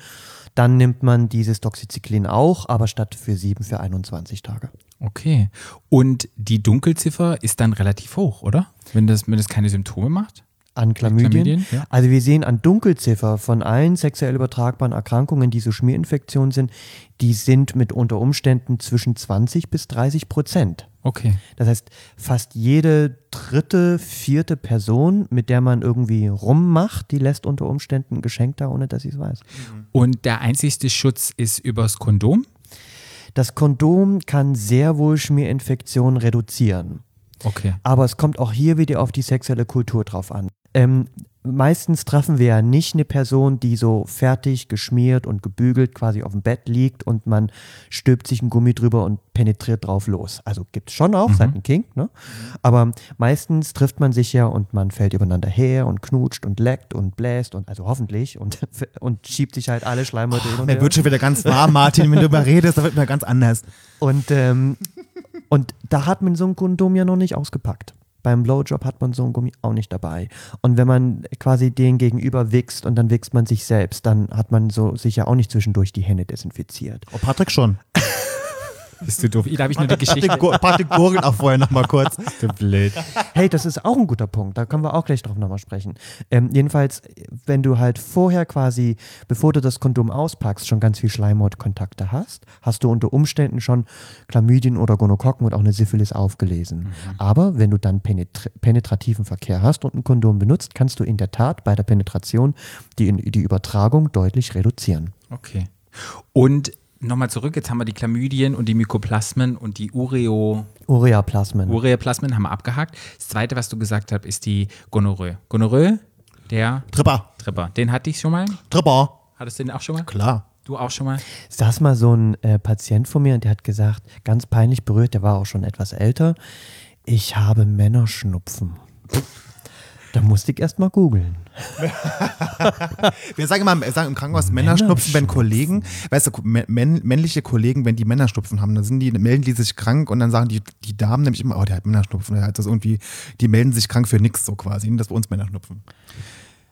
dann nimmt man dieses Doxycyclin auch, aber statt für sieben für 21 Tage. Okay. Und die Dunkelziffer ist dann relativ hoch, oder? Wenn das, wenn das keine Symptome macht? An Chlamydien. Chlamydien, ja. Also wir sehen an Dunkelziffer von allen sexuell übertragbaren Erkrankungen, die so Schmierinfektionen sind, die sind mit unter Umständen zwischen 20 bis 30 Prozent. Okay. Das heißt, fast jede dritte, vierte Person, mit der man irgendwie rummacht, die lässt unter Umständen ein Geschenk da, ohne dass sie es weiß. Und der einzigste Schutz ist übers Kondom? Das Kondom kann sehr wohl Schmierinfektionen reduzieren. Okay. Aber es kommt auch hier wieder auf die sexuelle Kultur drauf an. Ähm, meistens treffen wir ja nicht eine Person, die so fertig, geschmiert und gebügelt quasi auf dem Bett liegt und man stülpt sich ein Gummi drüber und penetriert drauf los. Also gibt es schon auch, seit ein Kink, ne? Aber meistens trifft man sich ja und man fällt übereinander her und knutscht und leckt und bläst und also hoffentlich und, *laughs* und schiebt sich halt alle Schleimhäute hin und Mir wird schon wieder ganz warm, Martin, wenn du überredest, da wird mir ganz anders. Und, ähm, und da hat man so ein Kondom ja noch nicht ausgepackt. Beim Blowjob hat man so ein Gummi auch nicht dabei. Und wenn man quasi den gegenüber wichst und dann wichst man sich selbst, dann hat man so sicher auch nicht zwischendurch die Hände desinfiziert. Oh, Patrick schon. *laughs* Bist du doof? Da habe ich nur die Geschichte. Patrick, auch vorher nochmal kurz. *laughs* Du blöd. Hey, das ist auch ein guter Punkt. Da können wir auch gleich drauf nochmal sprechen. Ähm, jedenfalls, wenn du halt vorher quasi, bevor du das Kondom auspackst, schon ganz viel Schleimhautkontakte hast, hast du unter Umständen schon Chlamydien oder Gonokokken und auch eine Syphilis aufgelesen. Aber wenn du dann penetr penetrativen Verkehr hast und ein Kondom benutzt, kannst du in der Tat bei der Penetration die, die Übertragung deutlich reduzieren. Okay. Und nochmal zurück, jetzt haben wir die Chlamydien und die Mykoplasmen und die Ureo, Ureaplasmen. Ureaplasmen haben wir abgehakt. Das zweite, was du gesagt hast, ist die Gonorrhoe. Gonorrhoe, der Tripper. Tripper. Den hatte ich schon mal. Tripper. Hattest du den auch schon mal? Klar. Du auch schon mal? saß mal so ein äh, Patient vor mir und der hat gesagt, ganz peinlich berührt, der war auch schon etwas älter, ich habe Männerschnupfen. Da musste ich erst mal googeln. *laughs* Wir sagen immer, sagen im Krankenhaus Männerschnupfen, wenn Kollegen, weißt du, mä- männ, männliche Kollegen, wenn die Männerschnupfen haben, dann sind die, melden die sich krank und dann sagen die, die Damen nämlich immer, oh, der hat Männerschnupfen, der hat das irgendwie, die melden sich krank für nichts so quasi, das ist bei uns Männerschnupfen.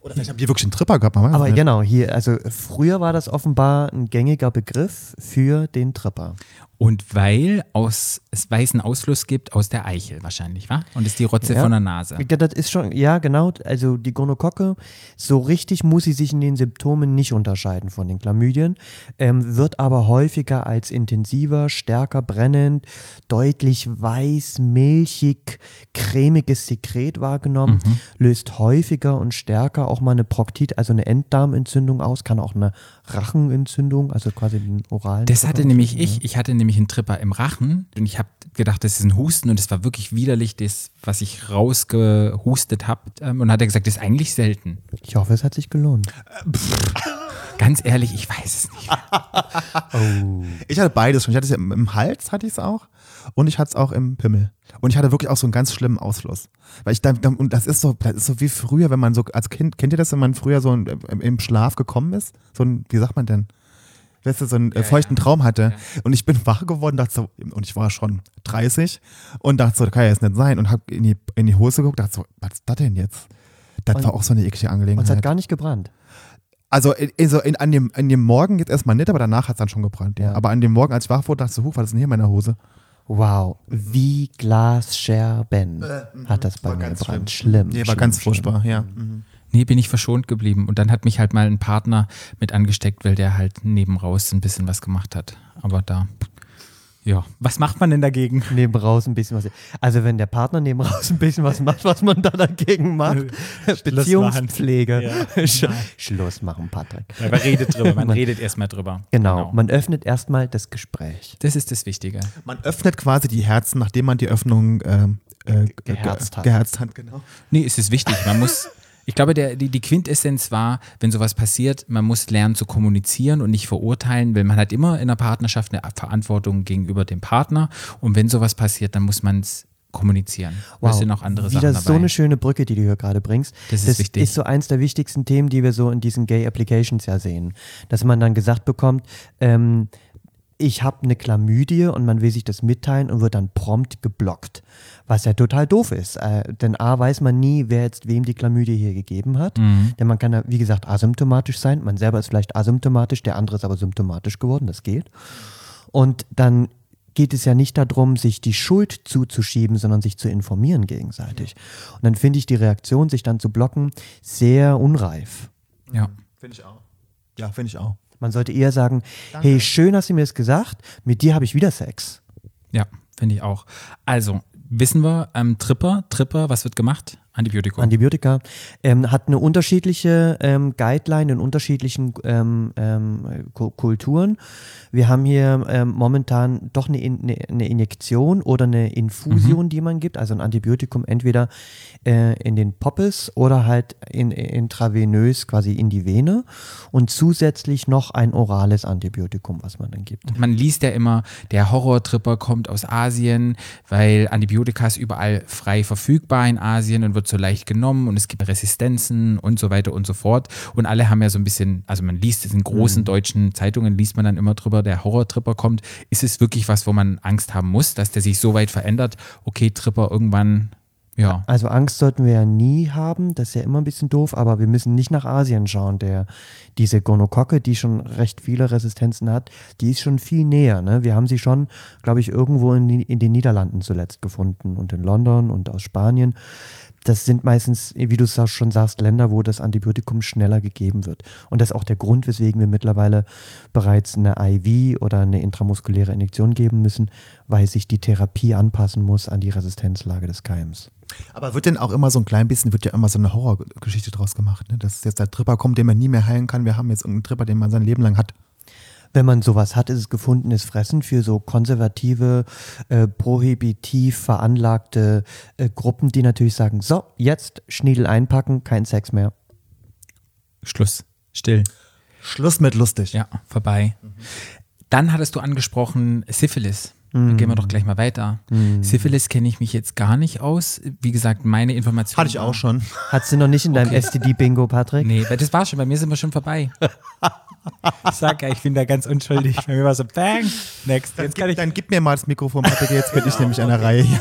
Oder vielleicht haben die wirklich einen Tripper gehabt, man weiß Aber nicht. genau, hier, also früher war das offenbar ein gängiger Begriff für den Tripper. Und weil aus, es weißen Ausfluss gibt aus der Eichel wahrscheinlich, wa? Und ist die Rotze Ja. von der Nase. Ja, das ist schon, ja, genau. Also die Gonokocke, so richtig muss sie sich in den Symptomen nicht unterscheiden von den Chlamydien, ähm, wird aber häufiger als intensiver, stärker brennend, deutlich weiß, milchig, cremiges Sekret wahrgenommen, löst häufiger und stärker auch mal eine Proktit, also eine Enddarmentzündung aus, kann auch eine Rachenentzündung, also quasi den oralen. Das hatte nämlich ich. Ich hatte nämlich einen Tripper im Rachen und ich habe gedacht, das ist ein Husten und es war wirklich widerlich, das, was ich rausgehustet habe. Ähm, und hat er gesagt, das ist eigentlich selten. Ich hoffe, es hat sich gelohnt. Ganz ehrlich, ich weiß es nicht. *laughs* Ich hatte beides schon. Ich hatte es ja im, im Hals, hatte ich es auch. Und ich hatte es auch im Pimmel. Und ich hatte wirklich auch so einen ganz schlimmen Ausfluss. Weil ich dann, dann- und das ist so, das ist so wie früher, wenn man so, als Kind, kennt ihr das, wenn man früher so ein, im, Schlaf gekommen ist? So ein, wie sagt man denn? Weißt du, so einen äh, feuchten Traum hatte. Und ich bin *laughs* wach geworden, dachte so, und ich war schon 30 und dachte so, das kann ja jetzt nicht sein. Und hab in die, in die Hose geguckt, dachte so, was ist das denn jetzt? Das Und- war auch so eine eklige Und es Angelegenheit. hat gar nicht gebrannt. Also, in, in, so in, an, dem, an dem Morgen jetzt erstmal nicht, aber danach hat es dann schon gebrannt. Ja. Ja. Aber an dem Morgen, als ich wach wurde, dachte ich so, huch, was ist denn hier in meiner Hose? Wow, wie Glasscherben hat das bei War mir ganz gebrannt. Schlimm. Nee, war schlimm, ganz schlimm. furchtbar, ja. Mhm. Nee, bin ich verschont geblieben. Und dann hat mich halt mal ein Partner mit angesteckt, weil der halt neben raus ein bisschen was gemacht hat. Aber da, ja. Was macht man denn dagegen? Neben raus ein bisschen was. Also wenn der Partner neben raus ein bisschen was macht, was man da dagegen macht. Beziehungspflege. *laughs* Sch Schluss machen, Patrick. Ja, man redet drüber. Man redet erstmal drüber. Genau, man öffnet erstmal das Gespräch. Das ist das Wichtige. Man öffnet quasi die Herzen, nachdem man die Öffnung ähm, äh, ge- Geherzt hat. Geherzt hat genau. Nee, es ist wichtig. Man muss, ich glaube, der, die, die Quintessenz war, wenn sowas passiert, man muss lernen zu kommunizieren und nicht verurteilen, weil man hat immer in einer Partnerschaft eine Verantwortung gegenüber dem Partner. Und wenn sowas passiert, dann muss man es kommunizieren. Da sind noch andere Wieder Sachen dabei. so eine schöne Brücke, die du hier gerade bringst. Das ist wichtig. ist so eins der wichtigsten Themen, die wir so in diesen Gay Applications ja sehen. Dass man dann gesagt bekommt, ähm, ich habe eine Chlamydie und man will sich das mitteilen und wird dann prompt geblockt. Was ja total doof ist. Äh, denn A weiß man nie, wer jetzt wem die Chlamydie hier gegeben hat. Mhm. Denn man kann ja, wie gesagt, asymptomatisch sein. Man selber ist vielleicht asymptomatisch, der andere ist aber symptomatisch geworden. Das geht. Und dann geht es ja nicht darum, sich die Schuld zuzuschieben, sondern sich zu informieren gegenseitig. Und dann finde ich die Reaktion, sich dann zu blocken, sehr unreif. Ja. Finde ich auch. Ja, finde ich auch. Man sollte eher sagen, hey, schön hast du mir das gesagt, mit dir habe ich wieder Sex. Ja, finde ich auch. Also, wissen wir, ähm, Tripper, Tripper, was wird gemacht? Antibiotikum. Antibiotika ähm, hat eine unterschiedliche ähm, Guideline in unterschiedlichen ähm, ähm, Ku- Kulturen. Wir haben hier ähm, momentan doch eine, In eine, eine Injektion oder eine Infusion, die man gibt, also ein Antibiotikum entweder äh, in den Poppes oder halt in, intravenös quasi in die Vene und zusätzlich noch ein orales Antibiotikum, was man dann gibt. Man liest ja immer, der Horrortripper kommt aus Asien, weil Antibiotika ist überall frei verfügbar in Asien und wird so leicht genommen und es gibt Resistenzen und so weiter und so fort. Und alle haben ja so ein bisschen, also man liest es in großen deutschen Zeitungen, liest man dann immer drüber, der Horrortripper kommt. Ist es wirklich was, wo man Angst haben muss, dass der sich so weit verändert? Okay, Tripper irgendwann, ja. Also Angst sollten wir ja nie haben, das ist ja immer ein bisschen doof, aber wir müssen nicht nach Asien schauen. Der, diese Gonokocke, die schon recht viele Resistenzen hat, die ist schon viel näher. Ne? Wir haben sie schon, glaube ich, irgendwo in, in den Niederlanden zuletzt gefunden und in London und aus Spanien. Das sind meistens, wie du es schon sagst, Länder, wo das Antibiotikum schneller gegeben wird. Und das ist auch der Grund, weswegen wir mittlerweile bereits eine IV oder eine intramuskuläre Injektion geben müssen, weil sich die Therapie anpassen muss an die Resistenzlage des Keims. Aber wird denn auch immer so ein klein bisschen, wird ja immer so eine Horrorgeschichte draus gemacht, ne? dass jetzt der Tripper kommt, den man nie mehr heilen kann. Wir haben jetzt irgendeinen Tripper, den man sein Leben lang hat. Wenn man sowas hat, ist es gefundenes Fressen für so konservative, äh, prohibitiv veranlagte äh, Gruppen, die natürlich sagen, so, jetzt Schniedel einpacken, kein Sex mehr. Schluss. Still. Schluss mit lustig. Ja, vorbei. Dann hattest du angesprochen Syphilis. Dann gehen wir doch gleich mal weiter. Syphilis kenne ich mich jetzt gar nicht aus. Wie gesagt, meine Informationen. Hatte ich auch schon. Hattest du noch nicht in deinem STD-Bingo, Patrick? Nee, das war schon, bei mir sind wir schon vorbei. *laughs* ich sag ja, ich bin da ganz unschuldig. Bei mir war so, bang, next. Dann Jetzt gib, kann ich. dann gib mir mal das Mikrofon, Patrick, jetzt bin ich nämlich an der Reihe. *laughs*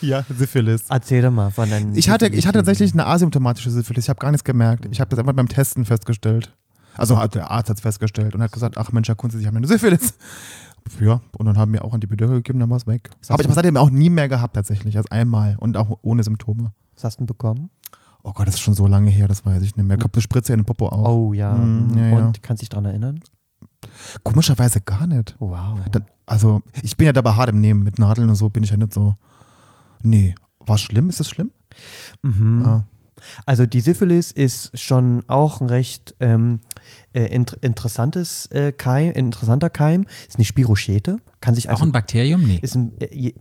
ja, Syphilis. Erzähl doch mal von deinen. Ich hatte, ich hatte tatsächlich eine asymptomatische Syphilis. Ich habe gar nichts gemerkt. Ich habe das einfach beim Testen festgestellt. Also hat der Arzt hat es festgestellt und hat gesagt, ach Mensch, Herr Kunze, Sie haben eine Syphilis. Ja, und dann haben wir auch Antibiotika gegeben, dann war es weg. Aber ich habe seitdem auch nie mehr gehabt tatsächlich, als einmal und auch ohne Symptome. Was hast du denn bekommen? Oh Gott, das ist schon so lange her, das weiß ich nicht mehr. Ich glaube, eine Spritze in den Popo auch. Oh ja. Mm, ja, ja. Und kannst dich daran erinnern? Komischerweise gar nicht. Wow. Dann, also, ich bin ja dabei hart im Nehmen. Mit Nadeln und so bin ich ja nicht so. Nee. War schlimm? Ist das schlimm? Mhm. Ah. Also die Syphilis ist schon auch ein recht ähm, äh, int interessantes äh, Keim, interessanter Keim. Ist eine Spirochete. Kann sich Auch also ein Bakterium? Nee. ist ein, äh,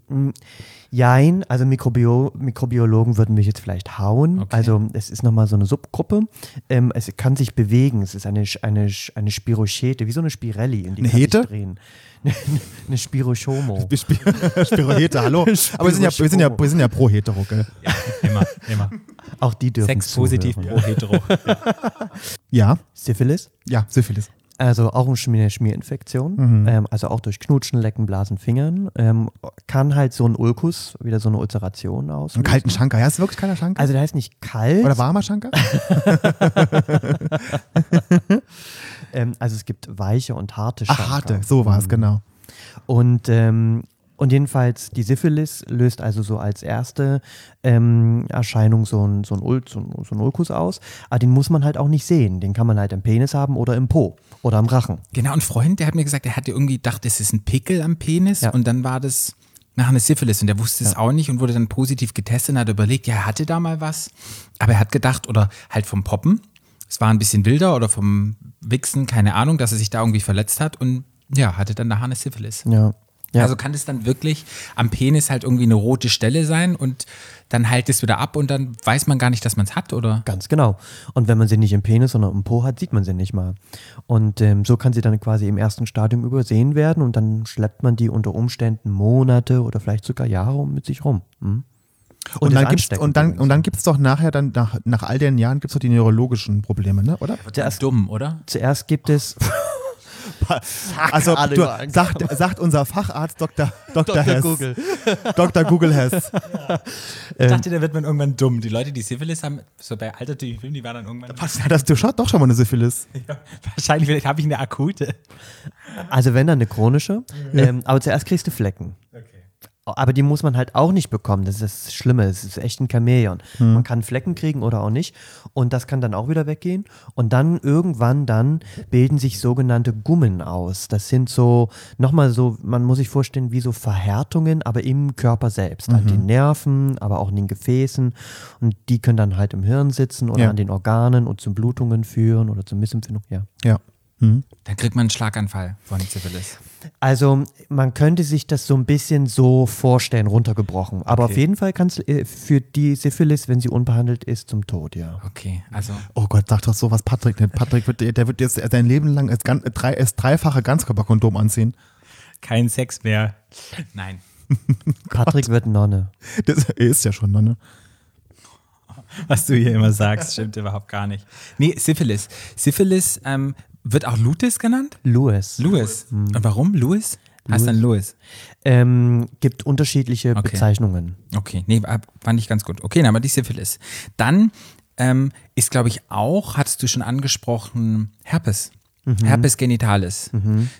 Jein, also Mikrobio Mikrobiologen würden mich jetzt vielleicht hauen. Okay. Also es ist nochmal so eine Subgruppe. Ähm, es kann sich bewegen. Es ist eine, eine, eine Spirochete, wie so eine Spirelli. In die Eine kann sich Hete? Drehen. *laughs* eine Spirochomo. *laughs* Spielen Spirohete, hallo. *laughs* Aber wir sind, ja, wir, sind ja, wir sind ja pro hetero, gell? Ja, immer, immer. Auch die dürfen Sex positiv zuhören. pro hetero. Ja, Syphilis? ja, Syphilis. Also auch eine Schmier Schmierinfektion, Mhm. ähm, also auch durch Knutschen, Lecken, Blasen, Fingern. Ähm, kann halt so ein Ulkus, wieder so eine Ulceration aus. Einen kalten Schanker. Ja, ist wirklich kalter Schanker? Also der heißt nicht kalt. Oder warmer Schanker? *laughs* Ähm, also es gibt weiche und harte Ach, Schanker. harte. So war es, genau. Und, ähm, und jedenfalls die Syphilis löst also so als erste ähm, Erscheinung so ein, so, ein so, so Ulkus aus. Aber den muss man halt auch nicht sehen. Den kann man halt im Penis haben oder im Po oder am Rachen. Genau, ein Freund, der hat mir gesagt, er hatte irgendwie gedacht, es ist ein Pickel am Penis Ja. und dann war das nach einer Syphilis und der wusste es auch nicht und wurde dann positiv getestet und hat überlegt, ja, er hatte da mal was, aber er hat gedacht, oder halt vom Poppen, es war ein bisschen wilder oder vom Wichsen, keine Ahnung, dass er sich da irgendwie verletzt hat und ja, hatte dann nachher eine Syphilis. Ja. Ja. Also kann es dann wirklich am Penis halt irgendwie eine rote Stelle sein und dann heilt es wieder ab und dann weiß man gar nicht, dass man es hat, oder? Ganz genau. Und wenn man sie nicht im Penis, sondern im Po hat, sieht man sie nicht mal. Und ähm, so kann sie dann quasi im ersten Stadium übersehen werden und dann schleppt man die unter Umständen Monate oder vielleicht sogar Jahre mit sich rum. Hm? Und, ist dann gibt's, und dann, und dann gibt es doch nachher, dann nach, nach all den Jahren, gibt es doch die neurologischen Probleme, ne? oder? Zuerst, Dumm, oder? zuerst gibt es *laughs* Also du, sagt, sagt unser Facharzt Dr. Dr. Hess. *laughs* Dr. Google Hess. Ich dachte, da wird man irgendwann dumm. Die Leute, die Syphilis haben, so bei altertümlichen Filmen, die waren dann irgendwann. Was, hattest du doch schon mal eine Syphilis? *laughs* Ja, wahrscheinlich vielleicht habe ich eine akute. Also wenn dann eine chronische, ähm, aber zuerst kriegst du Flecken. Aber die muss man halt auch nicht bekommen. Das ist das Schlimme. Es ist echt ein Chamäleon. Man kann Flecken kriegen oder auch nicht. Und das kann dann auch wieder weggehen. Und dann irgendwann dann bilden sich sogenannte Gummen aus. Das sind so, nochmal so, man muss sich vorstellen, wie so Verhärtungen, aber im Körper selbst. An den Nerven, aber auch in den Gefäßen. Und die können dann halt im Hirn sitzen oder Ja. an den Organen und zu Blutungen führen oder zur Missempfindung. Ja. Ja. Dann kriegt man einen Schlaganfall von Syphilis. Also man könnte sich das so ein bisschen so vorstellen, runtergebrochen. Aber auf jeden Fall kann es äh, für die Syphilis, wenn sie unbehandelt ist, zum Tod, ja. Okay, also Oh Gott, sag doch sowas Patrick nicht. Patrick wird, der wird jetzt sein Leben lang das, gan- drei, das dreifache Ganzkörperkondom anziehen. kein Sex mehr. Nein. *laughs* Patrick wird Nonne. Das er ist ja schon, ne? Was du hier immer sagst, stimmt überhaupt gar nicht. Nee, Syphilis. Syphilis ähm, wird auch Lutis genannt? Louis. Louis. Und warum Louis? Heißt dann Louis. Ähm, gibt unterschiedliche Okay. Bezeichnungen. Okay, nee, war- fand ich ganz gut. Okay, dann haben wir die Syphilis. Dann ähm, ist, glaube ich, auch, hattest du schon angesprochen, Herpes. Herpes genitalis.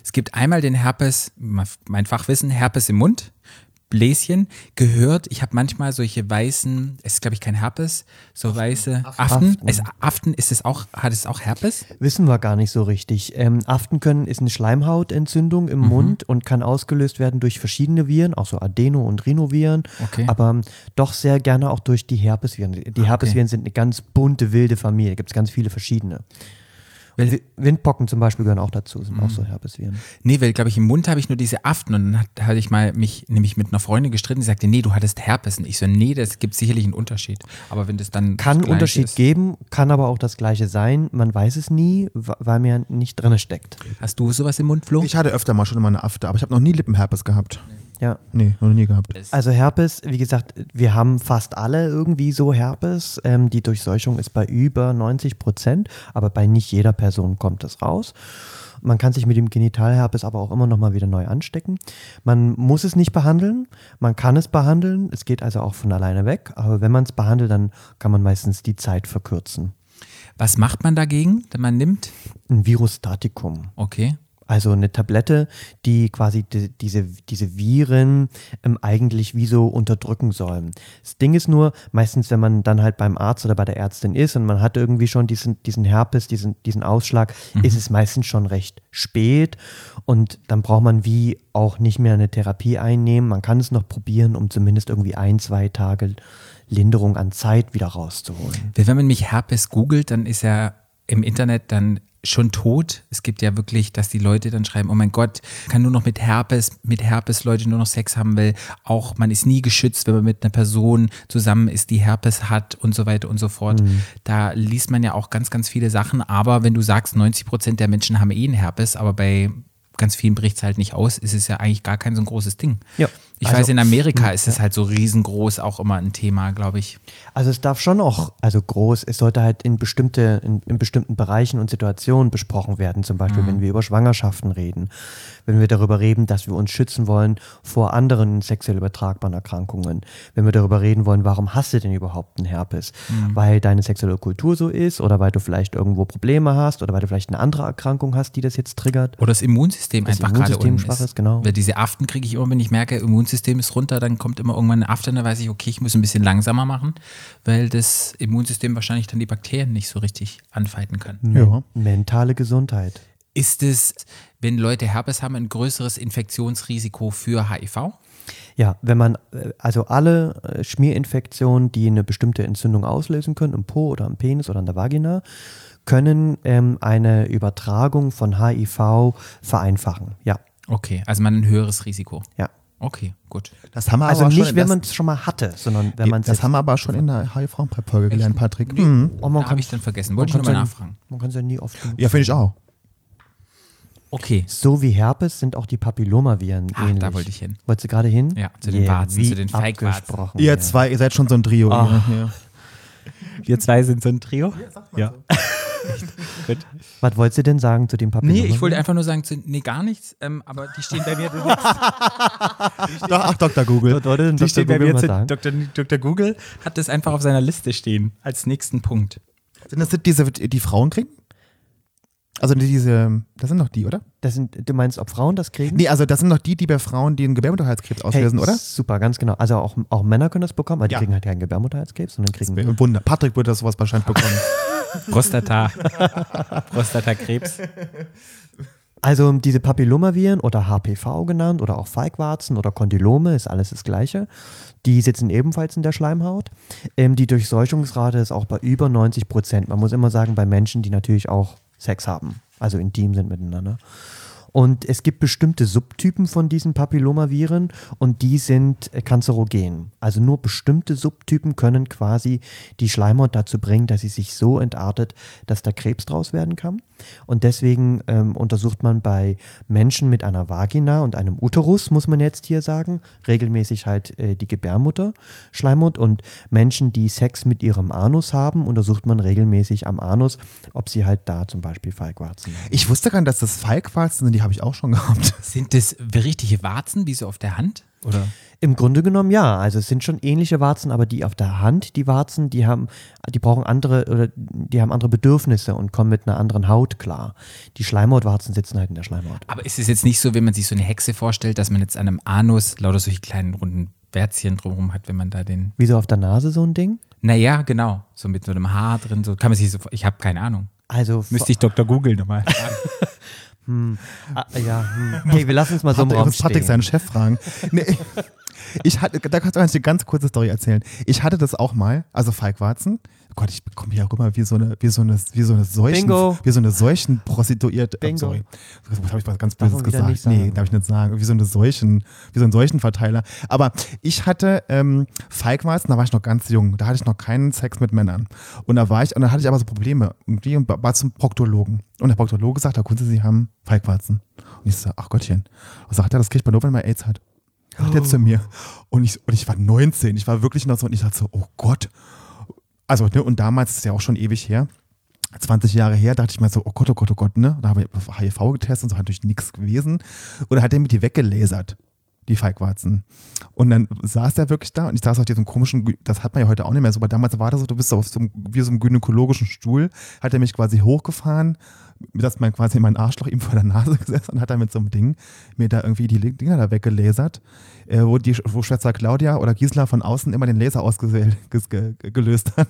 Es gibt einmal den Herpes, mein Fachwissen, Herpes im Mund, Bläschen, gehört, ich habe manchmal solche weißen, es ist, glaube ich, kein Herpes, so weiße Aften. Aften. Es, Aften, ist es auch, hat es auch Herpes? Wissen wir gar nicht so richtig. Ähm, Aften können ist eine Schleimhautentzündung Mhm. im Mund und kann ausgelöst werden durch verschiedene Viren, auch so Adeno- und Rhinoviren, Okay. aber ähm, doch sehr gerne auch durch die Herpesviren. Die Herpesviren sind eine ganz bunte, wilde Familie, gibt es ganz viele verschiedene. Weil- Wi- Windpocken zum Beispiel gehören auch dazu, sind auch so Herpesviren. Nee, weil, glaube ich, im Mund habe ich nur diese Aften und dann hat- hatte ich mal mich nämlich mit einer Freundin gestritten, die sagte, nee, du hattest Herpes. Und ich so, nee, das gibt sicherlich einen Unterschied. Aber wenn das dann Kann das Unterschied ist, geben, kann aber auch das gleiche sein. Man weiß es nie, weil mir nicht drin steckt. Hast du sowas im Mund, Flo? Ich hatte öfter mal schon immer eine Afte, aber ich habe noch nie Lippenherpes gehabt. Ja. Nee, noch nie gehabt. Also Herpes, wie gesagt, wir haben fast alle irgendwie so Herpes. Ähm, die Durchseuchung ist bei über 90 Prozent, aber bei nicht jeder Person kommt es raus. Man kann sich mit dem Genitalherpes aber auch immer noch mal wieder neu anstecken. Man muss es nicht behandeln, man kann es behandeln, es geht also auch von alleine weg, aber wenn man es behandelt, dann kann man meistens die Zeit verkürzen. Was macht man dagegen, wenn man nimmt? Ein Virustatikum. Okay. Also eine Tablette, die quasi die, diese, diese Viren ähm, eigentlich wie so unterdrücken sollen. Das Ding ist nur, meistens, wenn man dann halt beim Arzt oder bei der Ärztin ist und man hat irgendwie schon diesen, diesen Herpes, diesen, diesen Ausschlag, ist es meistens schon recht spät und dann braucht man wie auch nicht mehr eine Therapie einnehmen. Man kann es noch probieren, um zumindest irgendwie ein, zwei Tage Linderung an Zeit wieder rauszuholen. Wenn man mich Herpes googelt, dann ist er im Internet dann schon tot. Es gibt ja wirklich, dass die Leute dann schreiben, oh mein Gott, kann nur noch mit Herpes, mit Herpes Leute nur noch Sex haben, weil auch man ist nie geschützt, wenn man mit einer Person zusammen ist, die Herpes hat und so weiter und so fort. Da liest man ja auch ganz, ganz viele Sachen. Aber wenn du sagst, 90 Prozent der Menschen haben eh einen Herpes, aber bei ganz vielen bricht es halt nicht aus, ist es ja eigentlich gar kein so ein großes Ding. Ja. Ich Also- weiß, in Amerika ist es halt so riesengroß auch immer ein Thema, glaube ich. Also es darf schon auch, also groß, es sollte halt in bestimmte, in, in bestimmten Bereichen und Situationen besprochen werden. Zum Beispiel, wenn wir über Schwangerschaften reden, wenn wir darüber reden, dass wir uns schützen wollen vor anderen sexuell übertragbaren Erkrankungen, wenn wir darüber reden wollen, warum hast du denn überhaupt einen Herpes? Weil deine sexuelle Kultur so ist oder weil du vielleicht irgendwo Probleme hast oder weil du vielleicht eine andere Erkrankung hast, die das jetzt triggert. Oder das Immunsystem Das einfach gerade Immunsystem unten schwach ist, genau. Weil diese Aften kriege ich immer, wenn ich merke, Immunsystem ist runter, dann kommt immer irgendwann eine Afte, dann weiß ich, okay, ich muss ein bisschen langsamer machen, weil das Immunsystem wahrscheinlich dann die Bakterien nicht so richtig anfalten kann. Ja. Mentale Gesundheit. Ist es, wenn Leute Herpes haben, ein größeres Infektionsrisiko für HIV? Ja, wenn man, äh, also alle äh, Schmierinfektionen, die eine bestimmte Entzündung auslösen können, im Po oder im Penis oder in der Vagina, können ähm, eine Übertragung von HIV vereinfachen. Ja, Okay, also man ein höheres Risiko. ja. Okay, gut. Das haben wir Also aber nicht, schon, wenn man es schon mal hatte, sondern wenn man es Das haben wir aber schon in der HIV-Folge gelernt, Patrick. Mhm. oh, man habe ich dann vergessen. Wollte ich man nochmal nachfragen. Ja, man kann es ja nie oft genug Ja, finde ich auch. Okay. So wie Herpes sind auch die Papillomaviren Ah, ähnlich. da wollte ich hin. Wolltest du gerade hin? Ja, zu den Warzen, wie zu den Feigwarzen. Ihr ja. zwei, ihr seid schon so ein Trio. Ihr, ja. Wir zwei sind so ein Trio? Ja. *laughs* Was wolltest du denn sagen zu dem Papillomaviren? Nee, ich wollte einfach nur sagen, zu- nee, gar nichts, ähm, aber die stehen bei mir. *laughs* Doch, ach, Dr. Google. Denn Die Dr. stehen bei Google mir zu? Dr. Dr. Google hat das einfach auf seiner Liste stehen, als nächsten Punkt. Sind das diese, die Frauen kriegen? Also diese, das sind doch die, oder? Das sind, du meinst, ob Frauen das kriegen? Nee, also das sind doch die, die bei Frauen den Gebärmutterhalskrebs auslösen, oder? Super, ganz genau. Also auch, auch Männer können das bekommen, aber die Ja. kriegen halt keinen Gebärmutterhalskrebs, sondern kriegen. Ein Wunder. Patrick würde das sowas wahrscheinlich bekommen. *laughs* Prostata. *laughs* Prostatakrebs. Also diese Papillomaviren oder HPV genannt oder auch Feigwarzen oder Kondylome ist alles das Gleiche. Die sitzen ebenfalls in der Schleimhaut. Ähm, die Durchseuchungsrate ist auch bei über 90 Prozent. Man muss immer sagen, bei Menschen, die natürlich auch Sex haben, also intim sind miteinander. Und es gibt bestimmte Subtypen von diesen Papillomaviren und die sind kanzerogen. Also nur bestimmte Subtypen können quasi die Schleimhaut dazu bringen, dass sie sich so entartet, dass da Krebs draus werden kann. Und deswegen ähm, untersucht man bei Menschen mit einer Vagina und einem Uterus, muss man jetzt hier sagen, regelmäßig halt äh, die Gebärmutter, Schleimhaut und Menschen, die Sex mit ihrem Anus haben, untersucht man regelmäßig am Anus, ob sie halt da zum Beispiel Feigwarzen haben. Ich wusste gar nicht, dass das Feigwarzen sind, die habe ich auch schon gehabt. *laughs* Sind das richtige Warzen, wie so auf der Hand? Oder? Im Grunde genommen ja. Also es sind schon ähnliche Warzen, aber die auf der Hand, die Warzen, die haben, die brauchen andere oder die haben andere Bedürfnisse und kommen mit einer anderen Haut klar. Die Schleimhautwarzen sitzen halt in der Schleimhaut. Aber ist es jetzt nicht so, wenn man sich so eine Hexe vorstellt, dass man jetzt an einem Anus lauter solche kleinen runden Wärzchen drumherum hat, wenn man da den. Wie so auf der Nase so ein Ding? Naja, genau. So mit so einem Haar drin, so kann man sich so. Ich habe keine Ahnung. Also Müsste ich Dr. Google nochmal *laughs* fragen. ah, ja, hm. okay, wir lassen es mal so im Raum Patrick seinen Chef fragen. *laughs* Nee, Ich hatte, da kann ich eine ganz kurze Story erzählen. Ich hatte das auch mal, also Feigwarzen. Gott, ich bekomme hier auch immer wie so eine, wie so eine, wie so eine Seuchen, Bingo. wie so eine Seuchenprostituierte. Bingo. Oh, sorry. Was habe ich was ganz Böses gesagt? Nee, darf ich nicht sagen. Wie so eine Seuchen, wie so ein Seuchenverteiler. Aber ich hatte ähm, Feigwarzen, da war ich noch ganz jung. Da hatte ich noch keinen Sex mit Männern. Und da war ich, und dann hatte ich aber so Probleme. Irgendwie und war zum Proktologen. Und der Proktologe sagt, Herr Kunze, Sie haben Feigwarzen. Und ich so, ach Gottchen. Und sagt er, das kriegt man nur, wenn man AIDS hat. Sagt er zu mir. Und ich, und ich war 19. Ich war wirklich noch so, und ich dachte so, oh Gott. Also, ne, und damals ist ja auch schon ewig her. 20 Jahre her, dachte ich mir so, oh Gott, oh Gott, oh Gott, ne? Da habe ich HIV getestet und so, hat natürlich nichts gewesen. Und dann hat er mir die weggelasert, die Feigwarzen. Und dann saß der wirklich da und ich saß auf diesem komischen, das hat man ja heute auch nicht mehr so, aber damals war das so, du bist auf so einem, wie so einem gynäkologischen Stuhl, hat er mich quasi hochgefahren, dass man quasi in mein Arschloch ihm vor der Nase *laughs* gesessen und hat er mit so einem Ding mir da irgendwie die Dinger da weggelasert, äh, wo die wo Schwester Claudia oder Gisela von außen immer den Laser ausgelöst *laughs* hat.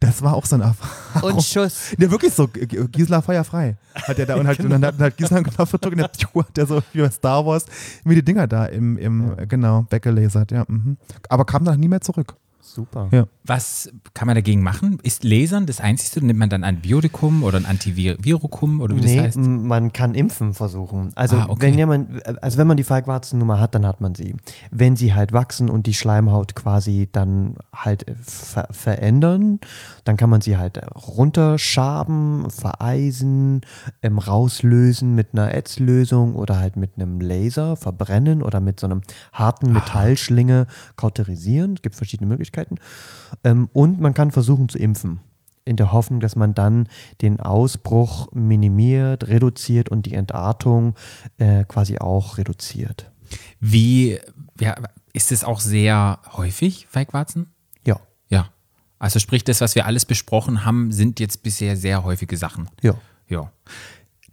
Das war auch so eine Erfahrung. Und Schuss. Ja, wirklich so, Gisela feuerfrei. Hat er da und, halt, *laughs* und dann hat, hat Gisela einen Knopf gedrückt und dann pfiuh, hat er so wie bei Star Wars mir die Dinger da im, im genau, weggelasert, ja. Mhm. Aber kam dann nie mehr zurück. Super. Ja. Was kann man dagegen machen? Ist Lasern das Einzige? Nimmt man dann ein Antibiotikum oder ein Antivirokum oder wie Nee, das heißt? man kann impfen versuchen. Also Ah, okay. wenn jemand, also wenn man die Feigwarzennummer hat, dann hat man sie. Wenn sie halt wachsen und die Schleimhaut quasi dann halt äh, ver verändern, dann kann man sie halt runterschaben, vereisen, ähm, rauslösen mit einer Ätzlösung oder halt mit einem Laser verbrennen oder mit so einem harten Metallschlinge kauterisieren. Es gibt verschiedene Möglichkeiten. Ähm, und man kann versuchen zu impfen in der Hoffnung, dass man dann den Ausbruch minimiert, reduziert und die Entartung äh, quasi auch reduziert. Wie, ja, ist es auch sehr häufig, Feigwarzen? Ja, Ja. Also sprich, das, was wir alles besprochen haben, sind jetzt bisher sehr häufige Sachen. ja. Ja.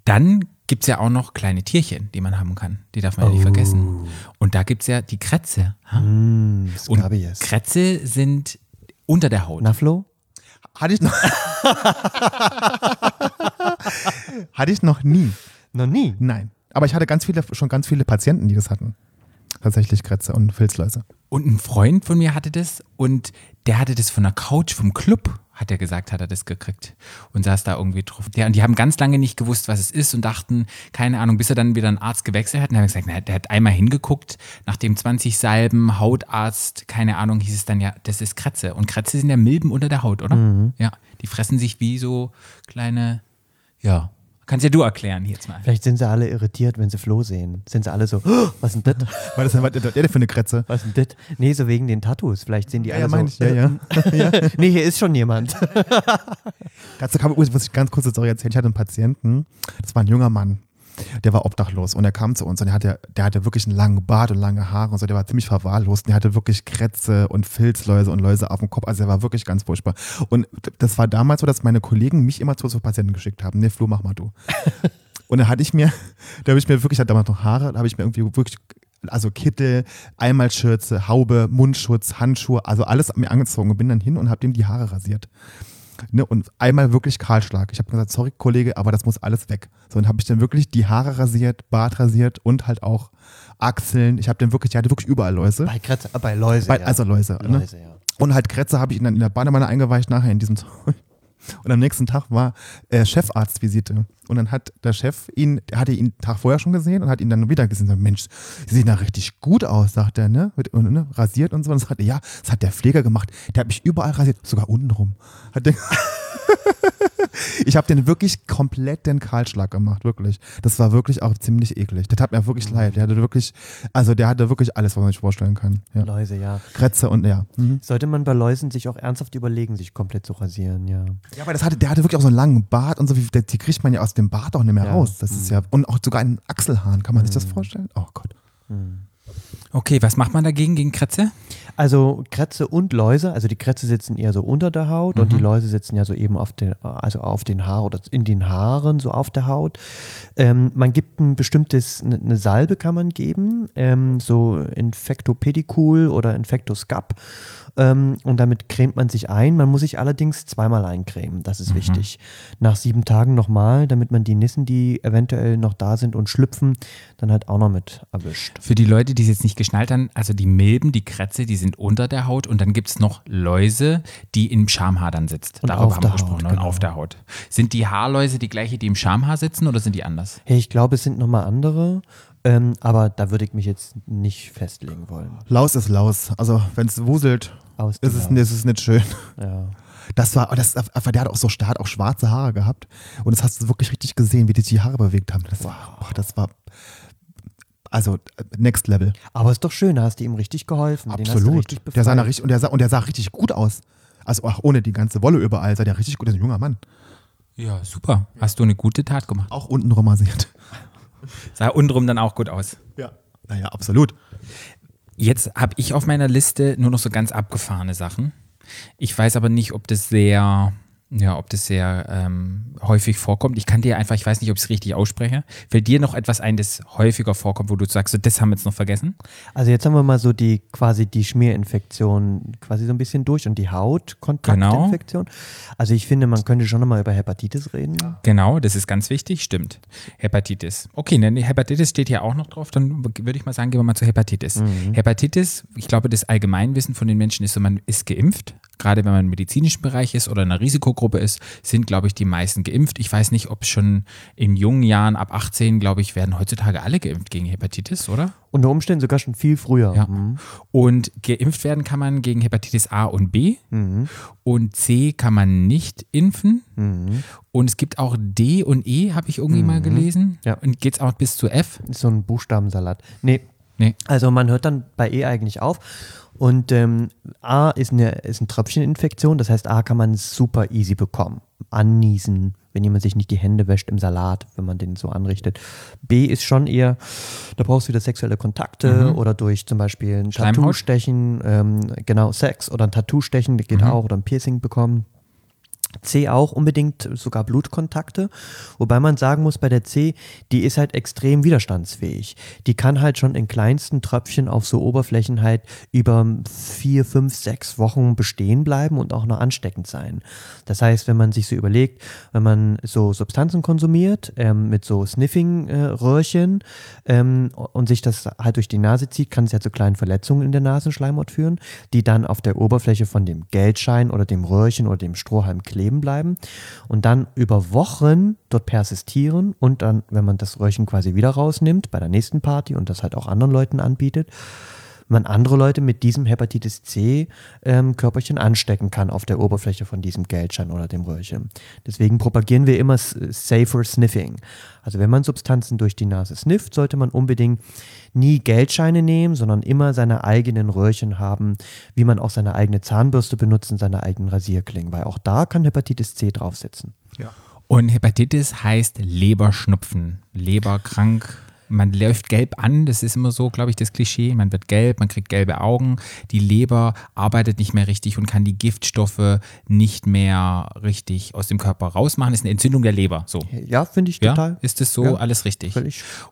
Dann gibt es ja auch noch kleine Tierchen, die man haben kann. Die darf man ja nicht vergessen. Und da gibt es ja die Krätze. Mm, Und Scabies. Krätze sind unter der Haut. Na, Flo? Hatte ich noch. *laughs* hatte ich noch nie. Noch nie. Nein. Aber ich hatte ganz viele, schon ganz viele Patienten, die das hatten. Tatsächlich Krätze und Filzläuse. Und ein Freund von mir hatte das und der hatte das von der Couch vom Club, hat er gesagt, hat er das gekriegt und saß da irgendwie drauf. Der, und die haben ganz lange nicht gewusst, was es ist und dachten, keine Ahnung, bis er dann wieder einen Arzt gewechselt hat. Und dann haben gesagt, na, der hat einmal hingeguckt, nachdem 20 Salben, Hautarzt, keine Ahnung, hieß es dann ja, das ist Krätze. Und Krätze sind ja Milben unter der Haut, oder? Ja, die fressen sich wie so kleine, ja. Kannst ja du erklären jetzt mal. Vielleicht sind sie alle irritiert, wenn sie Flo sehen. Sind sie alle so, "Oh, was ist denn das? *laughs* Weil das was der, der für eine Krätze. Was ist denn das? Nee, so wegen den Tattoos. Vielleicht sehen die alle ja, so. meine ich, ja, ja. äh, *laughs* nee, hier ist schon jemand. *laughs* Dazu kann, muss ich ganz kurz eine Story erzählen. Ich hatte einen Patienten, das war ein junger Mann, der war obdachlos und er kam zu uns und der hatte, der hatte wirklich einen langen Bart und lange Haare und so, der war ziemlich verwahrlost und der hatte wirklich Krätze und Filzläuse und Läuse auf dem Kopf, also er war wirklich ganz furchtbar. Und das war damals so, dass meine Kollegen mich immer zu so Patienten geschickt haben. Nee, Flo, mach mal du. *laughs* Und da hatte ich mir, da habe ich mir wirklich, hatte damals noch Haare, da habe ich mir irgendwie wirklich, also Kittel, Einmalschürze, Haube, Mundschutz, Handschuhe, also alles mir angezogen und bin dann hin und habe dem die Haare rasiert. Ne, und einmal wirklich Kahlschlag. Ich habe gesagt, sorry Kollege, aber das muss alles weg. So, und habe ich dann wirklich die Haare rasiert, Bart rasiert und halt auch Achseln. Ich habe dann wirklich, der hatte wirklich überall Läuse. Bei Kretze, äh, bei Läuse. Bei, ja. Also Läuse. Ne? Läuse, ja. Und halt Krätze habe ich ihn dann in der Badewanne eingeweicht nachher in diesem *laughs* Zeug. Und am nächsten Tag war äh, Chefarztvisite. Und dann hat der Chef ihn, der hatte ihn einen Tag vorher schon gesehen und hat ihn dann wieder gesehen. Sagt, Mensch, Sie sehen da richtig gut aus, sagt er, ne? Mit, und, ne? Rasiert und so. Und sagt er, ja, das hat der Pfleger gemacht. Der hat mich überall rasiert, sogar unten rum. Hat der *laughs* *laughs* ich habe den wirklich komplett den Kahlschlag gemacht, wirklich. Das war wirklich auch ziemlich eklig. Das hat mir wirklich leid. Der hatte wirklich, also der hatte wirklich alles, was man sich vorstellen kann. Ja. Läuse, ja. Krätze und ja. Mhm. Sollte man bei Läusen sich auch ernsthaft überlegen, sich komplett zu rasieren, ja. Ja, aber das hatte, der hatte wirklich auch so einen langen Bart und so, wie, die kriegt man ja aus dem Bart auch nicht mehr Ja. raus. Das ist ja, und auch sogar einen Achselhahn, kann man sich das vorstellen? Oh Gott. Okay, was macht man dagegen gegen Krätze? Also Krätze und Läuse, also die Krätze sitzen eher so unter der Haut und die Läuse sitzen ja so eben auf den, also auf den Haaren oder in den Haaren, so auf der Haut. Ähm, man gibt ein bestimmtes, eine eine Salbe kann man geben, ähm, so Infectopedicul oder Infectoscap. Ähm, und damit cremt man sich ein. Man muss sich allerdings zweimal eincremen, das ist wichtig. Nach sieben Tagen nochmal, damit man die Nissen, die eventuell noch da sind und schlüpfen, dann halt auch noch mit erwischt. Für die Leute, die es jetzt nicht geschnallt haben, also die Milben, die Krätze, die sind unter der Haut und dann gibt es noch Läuse, die im Schamhaar dann sitzt. Und Darüber auf haben der wir gesprochen. Haut, Und genau. auf der Haut. Sind die Haarläuse die gleiche, die im Schamhaar sitzen oder sind die anders? Hey, ich glaube, es sind nochmal andere, ähm, aber da würde ich mich jetzt nicht festlegen wollen. Laus ist Laus. Also, wenn es wuselt, Aus die ist es, Laus. ist nicht schön. Ja. Das war, das, aber der hat auch so stark, auch schwarze Haare gehabt. Und das hast du wirklich richtig gesehen, wie die die Haare bewegt haben. Das war, boah, das war, also, next level. Aber ist doch schön, da hast du ihm richtig geholfen. Den hast du Absolut. richtig Der sah, nach, befreit. richtig- und, der sah, und der sah richtig gut aus. Also, auch ohne die ganze Wolle überall, sah der richtig gut. Der ist ein junger Mann. Ja, super. Hast du eine gute Tat gemacht. Auch unten rasiert. Sah untenrum dann auch gut aus. Ja. Naja, absolut. Jetzt habe ich auf meiner Liste nur noch so ganz abgefahrene Sachen. Ich weiß aber nicht, ob das sehr, ja, ob das sehr ähm, häufig vorkommt. Ich kann dir einfach, ich weiß nicht, ob ich es richtig ausspreche. Fällt dir noch etwas ein, das häufiger vorkommt, wo du sagst, so, das haben wir jetzt noch vergessen? Also jetzt haben wir mal so die quasi die Schmierinfektion quasi so ein bisschen durch und die Hautkontaktinfektion. Also ich finde, man könnte schon nochmal über Hepatitis reden. Genau, das ist ganz wichtig, stimmt. Hepatitis. Okay, ne, die Hepatitis steht hier auch noch drauf, dann würde ich mal sagen, gehen wir mal zu Hepatitis. Hepatitis, ich glaube, das Allgemeinwissen von den Menschen ist so, man ist geimpft. Gerade wenn man im medizinischen Bereich ist oder in einer Risikogruppe ist, sind, glaube ich, die meisten geimpft. Ich weiß nicht, ob schon in jungen Jahren, ab 18, glaube ich, werden heutzutage alle geimpft gegen Hepatitis, oder? Unter Umständen sogar schon viel früher. Ja. Mhm. Und geimpft werden kann man gegen Hepatitis A und B. Und C kann man nicht impfen. Und es gibt auch D und E, habe ich irgendwie mal gelesen. Ja. Und geht es auch bis zu F? Ist so ein Buchstabensalat. Nee. Nee. Also man hört dann bei E eigentlich auf. Und ähm, A ist eine, ist eine Tröpfcheninfektion, das heißt, A kann man super easy bekommen. Anniesen, wenn jemand sich nicht die Hände wäscht im Salat, wenn man den so anrichtet. B ist schon eher, da brauchst du wieder sexuelle Kontakte oder durch zum Beispiel ein? Tattoo stechen, ähm, genau, Sex oder ein Tattoo stechen, das geht auch, oder ein Piercing bekommen. C auch unbedingt sogar Blutkontakte, wobei man sagen muss, bei der C, die ist halt extrem widerstandsfähig. Die kann halt schon in kleinsten Tröpfchen auf so Oberflächen halt über vier, fünf, sechs Wochen bestehen bleiben und auch noch ansteckend sein. Das heißt, wenn man sich so überlegt, wenn man so Substanzen konsumiert ähm, mit so Sniffing-Röhrchen ähm, und sich das halt durch die Nase zieht, kann es ja zu kleinen Verletzungen in der Nasenschleimhaut führen, die dann auf der Oberfläche von dem Geldschein oder dem Röhrchen oder dem Strohhalm kleben bleiben und dann über Wochen dort persistieren und dann, wenn man das Röhrchen quasi wieder rausnimmt bei der nächsten Party und das halt auch anderen Leuten anbietet, man andere Leute mit diesem Hepatitis C ähm, Körperchen anstecken kann auf der Oberfläche von diesem Geldschein oder dem Röhrchen. Deswegen propagieren wir immer safer Sniffing. Also wenn man Substanzen durch die Nase snifft, sollte man unbedingt nie Geldscheine nehmen, sondern immer seine eigenen Röhrchen haben, wie man auch seine eigene Zahnbürste benutzt und seine eigenen Rasierklingen, weil auch da kann Hepatitis C drauf sitzen. Und Hepatitis heißt Leberschnupfen, Leberkrank. Man läuft gelb an, das ist immer so, glaube ich, das Klischee. Man wird gelb, man kriegt gelbe Augen. Die Leber arbeitet nicht mehr richtig und kann die Giftstoffe nicht mehr richtig aus dem Körper rausmachen. Das ist eine Entzündung der Leber. So. Ja, finde ich Ja, total. ist das so Ja, alles richtig?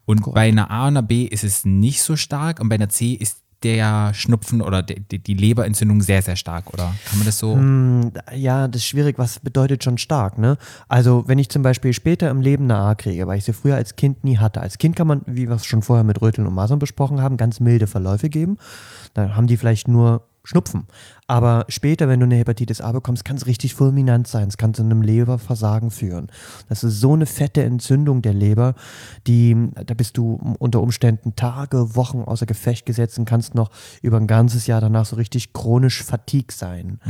und korrekt. bei einer A und einer B ist es nicht so stark und bei einer C ist der Schnupfen oder die, die, Leberentzündung sehr, sehr stark, oder? Kann man das so? Hm, Ja, das ist schwierig. Was bedeutet schon stark, ne? Also, wenn ich zum Beispiel später im Leben eine A kriege, weil ich sie früher als Kind nie hatte. Als Kind kann man, wie wir es schon vorher mit Röteln und Masern besprochen haben, ganz milde Verläufe geben. Dann haben die vielleicht nur Schnupfen. Aber später, wenn du eine Hepatitis A bekommst, kann es richtig fulminant sein. Es kann zu einem Leberversagen führen. Das ist so eine fette Entzündung der Leber, die, da bist du unter Umständen Tage, Wochen außer Gefecht gesetzt und kannst noch über ein ganzes Jahr danach so richtig chronisch fatig sein.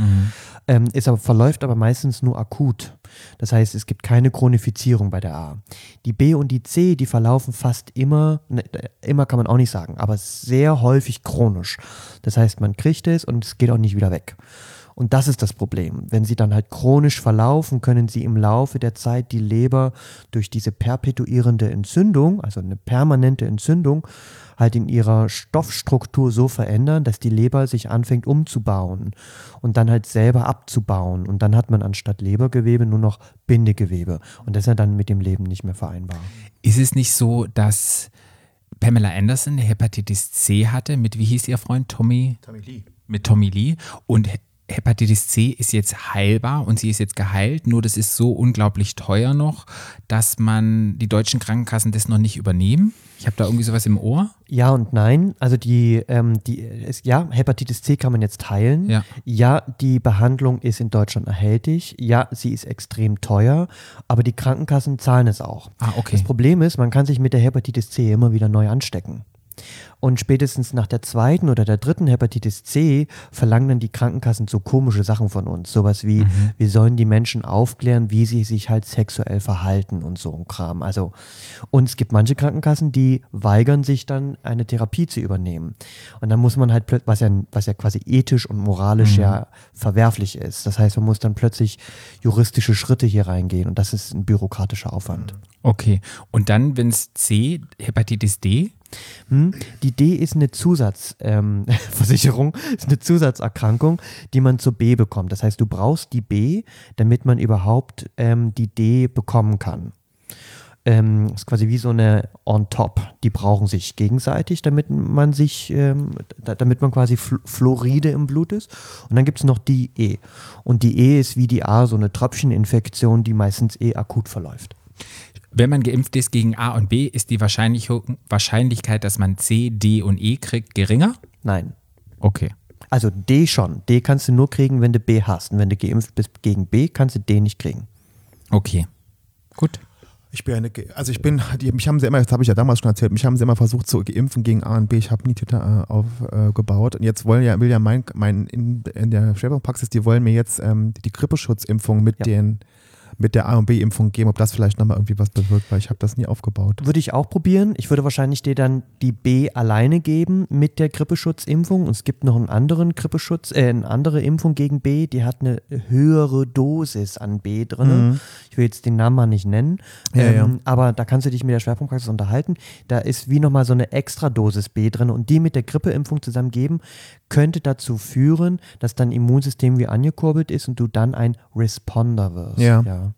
Ähm, ist aber, verläuft aber meistens nur akut. Das heißt, es gibt keine Chronifizierung bei der A. Die B und die C, die verlaufen fast immer, ne, immer kann man auch nicht sagen, aber sehr häufig chronisch. Das heißt, man kriegt es und es geht auch nicht wieder weg. Und das ist das Problem. Wenn sie dann halt chronisch verlaufen, können sie im Laufe der Zeit die Leber durch diese perpetuierende Entzündung, also eine permanente Entzündung, halt in ihrer Stoffstruktur so verändern, dass die Leber sich anfängt umzubauen und dann halt selber abzubauen. Und dann hat man anstatt Lebergewebe nur noch Bindegewebe. Und das ist ja dann mit dem Leben nicht mehr vereinbar. Ist es nicht so, dass Pamela Anderson eine Hepatitis C hatte mit, wie hieß ihr Freund, Tommy? Tommy Lee. mit Tommy Lee und Hepatitis C ist jetzt heilbar und sie ist jetzt geheilt, nur das ist so unglaublich teuer noch, dass man die deutschen Krankenkassen das noch nicht übernehmen. Ich habe da irgendwie sowas im Ohr. Ja und nein. Also die, ähm, die ist, ja, Hepatitis C kann man jetzt heilen. Ja. ja, die Behandlung ist in Deutschland erhältlich. Ja, sie ist extrem teuer, aber die Krankenkassen zahlen es auch. Ah, okay. Das Problem ist, man kann sich mit der Hepatitis C immer wieder neu anstecken. Und spätestens nach der zweiten oder der dritten Hepatitis C verlangen dann die Krankenkassen so komische Sachen von uns. Sowas wie, wir sollen die Menschen aufklären, wie sie sich halt sexuell verhalten und so ein Kram. Also, und es gibt manche Krankenkassen, die weigern sich dann, eine Therapie zu übernehmen. Und dann muss man halt, plöt- was ja, was ja quasi ethisch und moralisch ja verwerflich ist. Das heißt, man muss dann plötzlich juristische Schritte hier reingehen und das ist ein bürokratischer Aufwand. Okay. Und dann, wenn es C, Hepatitis D, Hm? Die D ist eine Zusatzversicherung, ähm, *laughs* ist eine Zusatzerkrankung, die man zur B bekommt. Das heißt, du brauchst die B, damit man überhaupt ähm, die D bekommen kann. Ähm, ist quasi wie so eine on top. Die brauchen sich gegenseitig, damit man sich, ähm, da, damit man quasi Fl Fluoride im Blut ist. Und dann gibt es noch die E. Und die E ist wie die A so eine Tröpfcheninfektion, die meistens eh akut verläuft. Wenn man geimpft ist gegen A und B, ist die Wahrscheinlich Wahrscheinlichkeit, dass man C, D und E kriegt, geringer? Nein. Okay. Also D schon. D kannst du nur kriegen, wenn du B hast. Und wenn du geimpft bist gegen B, kannst du D nicht kriegen. Okay. Gut. Ich bin eine, also ich bin, die, mich haben sie immer, das habe ich ja damals schon erzählt, mich haben sie immer versucht zu geimpfen gegen A und B. Ich habe nie Twitter äh, aufgebaut. und jetzt wollen ja, will ja mein, mein in, in der Schwerpunktpraxis, die wollen mir jetzt ähm, die Grippeschutzimpfung mit Ja. den mit der A und B-Impfung geben, ob das vielleicht nochmal irgendwie was bewirkt, weil ich habe das nie aufgebaut. Würde ich auch probieren. Ich würde wahrscheinlich dir dann die B alleine geben mit der Grippeschutzimpfung. Und es gibt noch einen anderen Grippeschutz, äh, eine andere Impfung gegen B, die hat eine höhere Dosis an B drin. Ich will jetzt den Namen mal nicht nennen. Ja, ähm, ja. Aber da kannst du dich mit der Schwerpunktpraxis unterhalten. Da ist wie nochmal so eine extra Dosis B drin. Und die mit der Grippeimpfung zusammen geben, könnte dazu führen, dass dein Immunsystem wie angekurbelt ist und du dann ein Responder wirst. Ja. ja.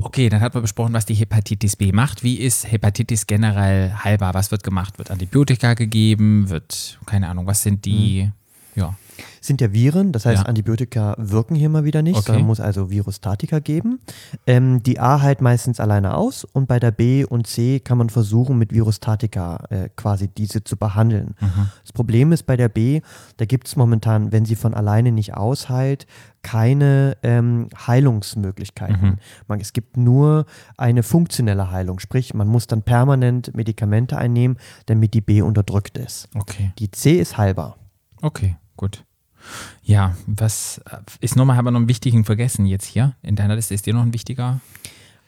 Okay, dann hat man besprochen, was die Hepatitis B macht. Wie ist Hepatitis generell heilbar? Was wird gemacht? Wird Antibiotika gegeben? Wird, keine Ahnung, was sind die, ja. Sind ja Viren, das heißt, Ja. Antibiotika wirken hier mal wieder nicht, Okay. sondern muss also Virustatika geben. Ähm, die A heilt meistens alleine aus und bei der B und C kann man versuchen, mit Virustatika äh, quasi diese zu behandeln. Das Problem ist bei der B, da gibt es momentan, wenn sie von alleine nicht ausheilt, keine ähm, Heilungsmöglichkeiten. Man, es gibt nur eine funktionelle Heilung, sprich, man muss dann permanent Medikamente einnehmen, damit die B unterdrückt ist. Okay. Die C ist heilbar. Okay, gut. Ja, was äh, ist nochmal, haben wir noch einen wichtigen vergessen jetzt hier? In deiner Liste ist dir noch ein wichtiger?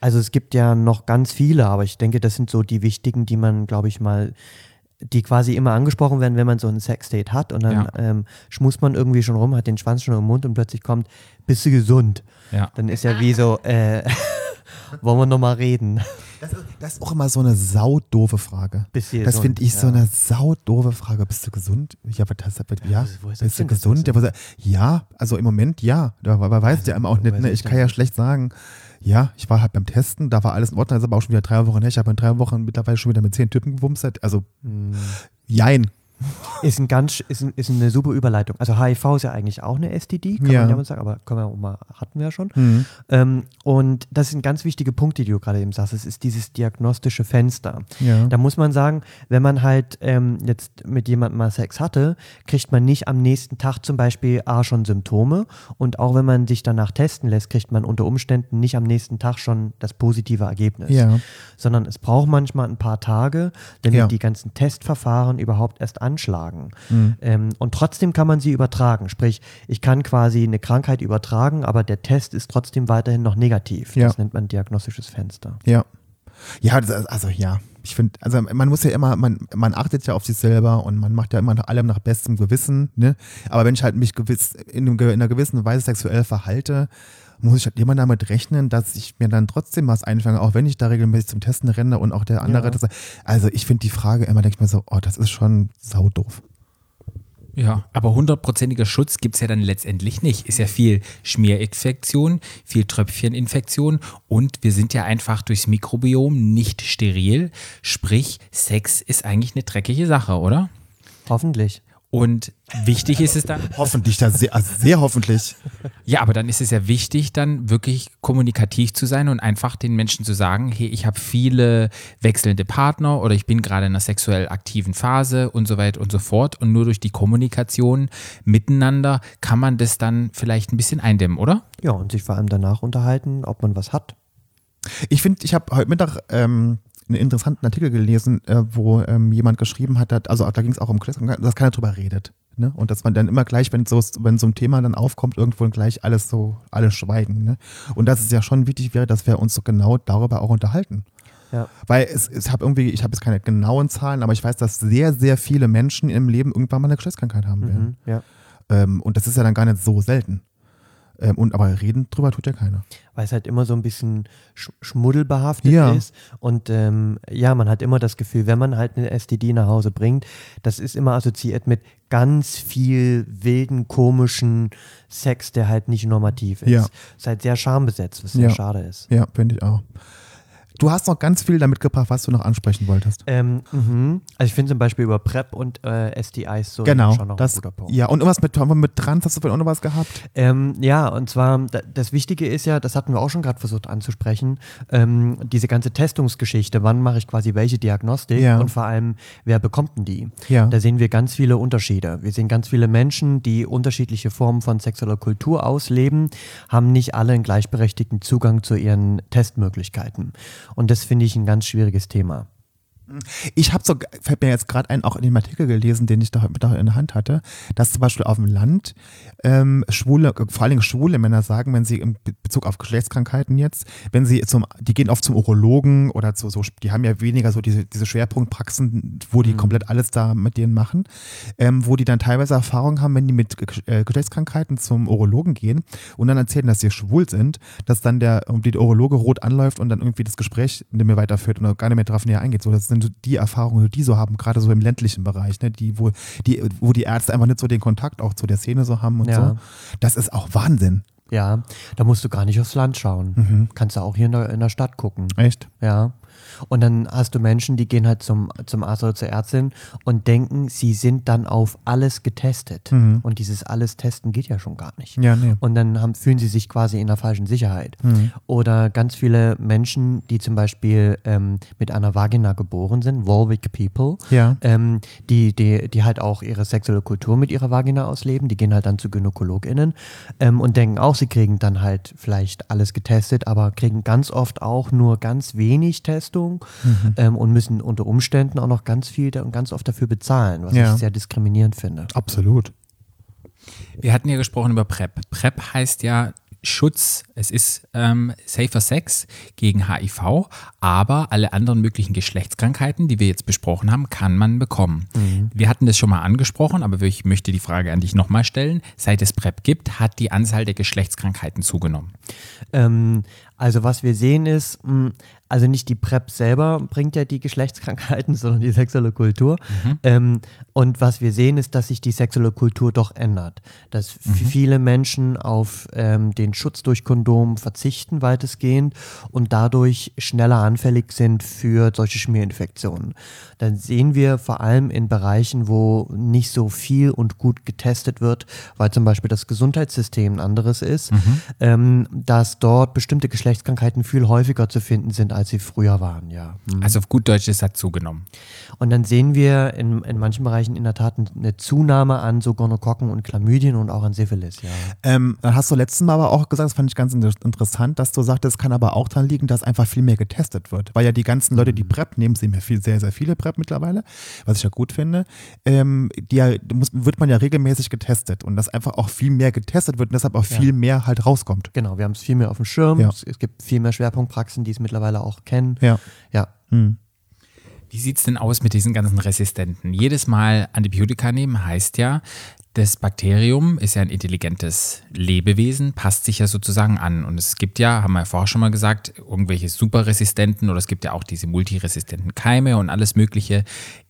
Also es gibt ja noch ganz viele, aber ich denke, das sind so die wichtigen, die man, glaube ich, mal, die quasi immer angesprochen werden, wenn man so ein Sexdate hat und dann Ja. ähm, schmust man irgendwie schon rum, hat den Schwanz schon im Mund und plötzlich kommt, bist du gesund? Ja. Dann ist ja wie so, äh, *laughs* wollen wir nochmal reden? Das ist, das ist auch immer so eine saudoofe Frage. Bist du Das finde ich so Ja. eine saudoofe Frage. Bist du gesund? Ja, was heißt das? Ja, bist du das gesund? Ja, ja, also im Moment ja. Aber weiß ja immer auch nicht. Ne? Ich kann ja schlecht sagen. Ja, ich war halt beim Testen, da war alles in Ordnung, das ist aber auch schon wieder drei Wochen her. Ich habe in drei Wochen mittlerweile schon wieder mit zehn Typen gewumst. Also, Hm. jein. Ist, ein ganz, ist, ein, ist eine super Überleitung. Also HIV ist ja eigentlich auch eine STD, kann Ja. man ja mal sagen, aber können wir auch mal, hatten wir ja schon. Mhm. Ähm, und das sind ganz wichtige Punkte, die du gerade eben sagst. Es ist dieses diagnostische Fenster. Ja. Da muss man sagen, wenn man halt ähm, jetzt mit jemandem mal Sex hatte, kriegt man nicht am nächsten Tag zum Beispiel A schon Symptome und auch wenn man sich danach testen lässt, kriegt man unter Umständen nicht am nächsten Tag schon das positive Ergebnis. Ja. Sondern es braucht manchmal ein paar Tage, damit die ganzen Testverfahren überhaupt erst anschlagen. Mhm. Ähm, und trotzdem kann man sie übertragen. Sprich, ich kann quasi eine Krankheit übertragen, aber der Test ist trotzdem weiterhin noch negativ. Ja. Das nennt man diagnostisches Fenster. Ja. Ja, also ja. Ich finde, also man muss ja immer, man, man achtet ja auf sich selber und man macht ja immer nach allem nach bestem Gewissen, ne? Aber wenn ich halt mich gewiss, in, in einer gewissen Weise sexuell verhalte, muss ich halt immer damit rechnen, dass ich mir dann trotzdem was einfange, auch wenn ich da regelmäßig zum Testen renne und auch der andere. Ja. Das, also ich finde die Frage immer, denke ich mir so, oh, das ist schon saudoof. Ja, aber hundertprozentiger Schutz gibt es ja dann letztendlich nicht. Ist ja viel Schmierinfektion, viel Tröpfcheninfektion und wir sind ja einfach durchs Mikrobiom nicht steril. Sprich, Sex ist eigentlich eine dreckige Sache, oder? Hoffentlich. Und wichtig ist es dann. Hoffentlich, da sehr, also sehr hoffentlich. Ja, aber dann ist es ja wichtig, dann wirklich kommunikativ zu sein und einfach den Menschen zu sagen, hey, ich habe viele wechselnde Partner oder ich bin gerade in einer sexuell aktiven Phase und so weiter und so fort. Und nur durch die Kommunikation miteinander kann man das dann vielleicht ein bisschen eindämmen, oder? Ja, und sich vor allem danach unterhalten, ob man was hat. Ich finde, ich habe heute Mittag ähm, einen interessanten Artikel gelesen, äh, wo ähm, jemand geschrieben hat, dass, also da ging es auch um Geschlechtskrankheiten, dass keiner drüber redet. Ne? Und dass man dann immer gleich, wenn so, wenn so ein Thema dann aufkommt, irgendwo gleich alles so, alles schweigen. Ne? Und dass es ja schon wichtig wäre, dass wir uns so genau darüber auch unterhalten. Ja. Weil es, es habe irgendwie, ich habe jetzt keine genauen Zahlen, aber ich weiß, dass sehr, sehr viele Menschen im Leben irgendwann mal eine Geschlechtskrankheit haben werden. Mhm, ja. Ähm, und das ist ja dann gar nicht so selten. Ähm, und aber reden drüber tut ja keiner. Weil es halt immer so ein bisschen sch schmuddelbehaftet Ja. ist. Und ähm, ja, man hat immer das Gefühl, wenn man halt eine STD nach Hause bringt, das ist immer assoziiert mit ganz viel wilden, komischen Sex, der halt nicht normativ ist. Ja. Ist halt sehr schambesetzt, was sehr Ja. schade ist. Ja, finde ich auch. Du hast noch ganz viel damit gebracht, was du noch ansprechen wolltest. Ähm, mhm. Also ich finde zum Beispiel über PrEP und äh, STIs so genau. schon noch Das, ein guter Punkt. ja, und irgendwas mit, haben wir mit Trans, hast du vorhin auch noch was gehabt? Ähm, ja, und zwar, da- das Wichtige ist ja, das hatten wir auch schon gerade versucht anzusprechen, ähm, diese ganze Testungsgeschichte, wann mache ich quasi welche Diagnostik Ja. und vor allem, wer bekommt denn die? Ja. Da sehen wir ganz viele Unterschiede. Wir sehen ganz viele Menschen, die unterschiedliche Formen von sexueller Kultur ausleben, haben nicht alle einen gleichberechtigten Zugang zu ihren Testmöglichkeiten. Und das finde ich ein ganz schwieriges Thema. Ich habe so, fällt mir jetzt gerade ein, auch in dem Artikel gelesen, den ich da heute Mittag in der Hand hatte, dass zum Beispiel auf dem Land ähm, schwule, vor allen Dingen schwule Männer sagen, wenn sie in Be- Bezug auf Geschlechtskrankheiten jetzt, wenn sie zum, die gehen oft zum Urologen oder zu so, die haben ja weniger so diese, diese Schwerpunktpraxen, wo die komplett alles da mit denen machen, ähm, wo die dann teilweise Erfahrung haben, wenn die mit äh, Geschlechtskrankheiten zum Urologen gehen und dann erzählen, dass sie schwul sind, dass dann der, der Urologe rot anläuft und dann irgendwie das Gespräch nicht mehr weiterführt und gar nicht mehr drauf näher eingeht. So, das sind so die Erfahrungen, die so haben, gerade so im ländlichen Bereich, ne, die, wo, die, wo die Ärzte einfach nicht so den Kontakt auch zu der Szene so haben und Ja. so. Das ist auch Wahnsinn. Ja, da musst du gar nicht aufs Land schauen. Mhm. Kannst du auch hier in der, in der Stadt gucken. Echt? Ja. Und dann hast du Menschen, die gehen halt zum, zum Arzt oder zur Ärztin und denken, sie sind dann auf alles getestet. Und dieses alles testen geht ja schon gar nicht. Mhm. Ja, nee. Und dann haben, fühlen sie sich quasi in der falschen Sicherheit. Mhm. Oder ganz viele Menschen, die zum Beispiel ähm, mit einer Vagina geboren sind, Volvic People, Ja. ähm, die, die, die halt auch ihre sexuelle Kultur mit ihrer Vagina ausleben, die gehen halt dann zu GynäkologInnen ähm, und denken auch, sie kriegen dann halt vielleicht alles getestet, aber kriegen ganz oft auch nur ganz wenig Testung Mhm. ähm, und müssen unter Umständen auch noch ganz viel da- und ganz oft dafür bezahlen, was Ja. ich sehr diskriminierend finde. Absolut. Wir hatten ja gesprochen über PrEP. PrEP heißt ja Schutz. Es ist ähm, Safer Sex gegen HIV, aber alle anderen möglichen Geschlechtskrankheiten, die wir jetzt besprochen haben, kann man bekommen. Wir hatten das schon mal angesprochen, aber ich möchte die Frage an dich nochmal stellen. Seit es PrEP gibt, hat die Anzahl der Geschlechtskrankheiten zugenommen. Ähm, also was wir sehen ist, mh, also nicht die PrEP selber bringt ja die Geschlechtskrankheiten, *laughs* sondern die sexuelle Kultur. Ähm, und was wir sehen ist, dass sich die sexuelle Kultur doch ändert. Dass f- viele Menschen auf ähm, den Schutz durch Kondom verzichten weitestgehend und dadurch schneller anfällig sind für solche Schmierinfektionen. Dann sehen wir vor allem in Bereichen, wo nicht so viel und gut getestet wird, weil zum Beispiel das Gesundheitssystem ein anderes ist, ähm, dass dort bestimmte Geschlechtskrankheiten viel häufiger zu finden sind, als sie früher waren, ja. Also auf gut Deutsch, es hat zugenommen. Und dann sehen wir in, in manchen Bereichen in der Tat eine Zunahme an so Gonokokken und Chlamydien und auch an Syphilis, ja. Ähm, dann hast du letzten Mal aber auch gesagt, das fand ich ganz inter- interessant, dass du sagtest, es kann aber auch daran liegen, dass einfach viel mehr getestet wird. Weil ja die ganzen Leute, die PrEP nehmen, sehen ja viel, sehr, sehr viele PrEP mittlerweile, was ich ja gut finde. Ähm, die ja, muss, wird man ja regelmäßig getestet und dass einfach auch viel mehr getestet wird und deshalb auch viel mehr halt rauskommt. Genau, wir haben es viel mehr auf dem Schirm, Ja. es, es gibt viel mehr Schwerpunktpraxen, die es mittlerweile auch kennen. Ja. Ja, Wie sieht es denn aus mit diesen ganzen Resistenten? Jedes Mal Antibiotika nehmen heißt ja, das Bakterium ist ja ein intelligentes Lebewesen, passt sich ja sozusagen an. Und es gibt ja, haben wir ja vorher schon mal gesagt, irgendwelche Superresistenten oder es gibt ja auch diese multiresistenten Keime und alles Mögliche.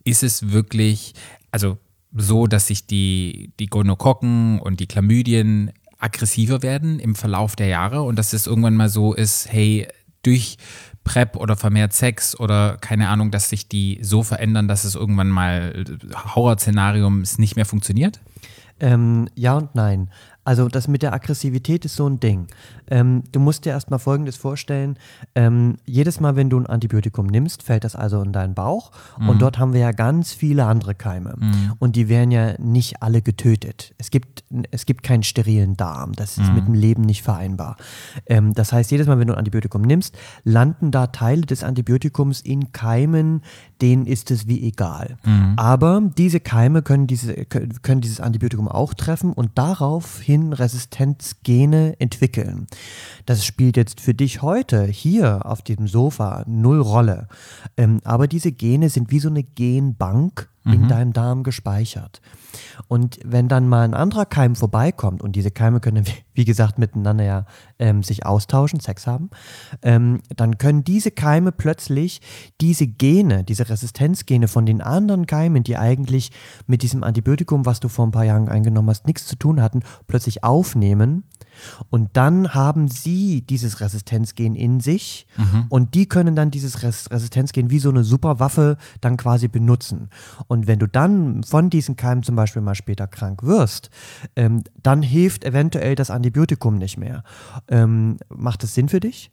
Ist es wirklich, also so, dass sich die, die Gonokokken und die Chlamydien aggressiver werden im Verlauf der Jahre und dass es irgendwann mal so ist, hey, durch PrEP oder vermehrt Sex oder keine Ahnung, dass sich die so verändern, dass es irgendwann mal äh, Horrorszenarium nicht mehr funktioniert? Ähm, ja und nein. Also das mit der Aggressivität ist so ein Ding. Ähm, du musst dir erstmal Folgendes vorstellen. Ähm, jedes Mal, wenn du ein Antibiotikum nimmst, fällt das also in deinen Bauch. Mhm. Und dort haben wir ja ganz viele andere Keime. Und die werden ja nicht alle getötet. Es gibt, es gibt keinen sterilen Darm. Das ist mit dem Leben nicht vereinbar. Ähm, das heißt, jedes Mal, wenn du ein Antibiotikum nimmst, landen da Teile des Antibiotikums in Keimen, denen ist es wie egal. Aber diese Keime können, diese, können dieses Antibiotikum auch treffen und daraufhin Resistenzgene entwickeln. Das spielt jetzt für dich heute hier auf diesem Sofa null Rolle. Ähm, aber diese Gene sind wie so eine Genbank in deinem Darm gespeichert. Und wenn dann mal ein anderer Keim vorbeikommt, und diese Keime können, wie- *laughs* wie gesagt, miteinander ja ähm, sich austauschen, Sex haben, ähm, dann können diese Keime plötzlich diese Gene, diese Resistenzgene von den anderen Keimen, die eigentlich mit diesem Antibiotikum, was du vor ein paar Jahren eingenommen hast, nichts zu tun hatten, plötzlich aufnehmen. Und dann haben sie dieses Resistenzgen in sich und die können dann dieses Res Resistenzgen wie so eine Superwaffe dann quasi benutzen. Und wenn du dann von diesen Keimen zum Beispiel mal später krank wirst, ähm, dann hilft eventuell das Antibiotikum nicht mehr. Ähm, macht das Sinn für dich?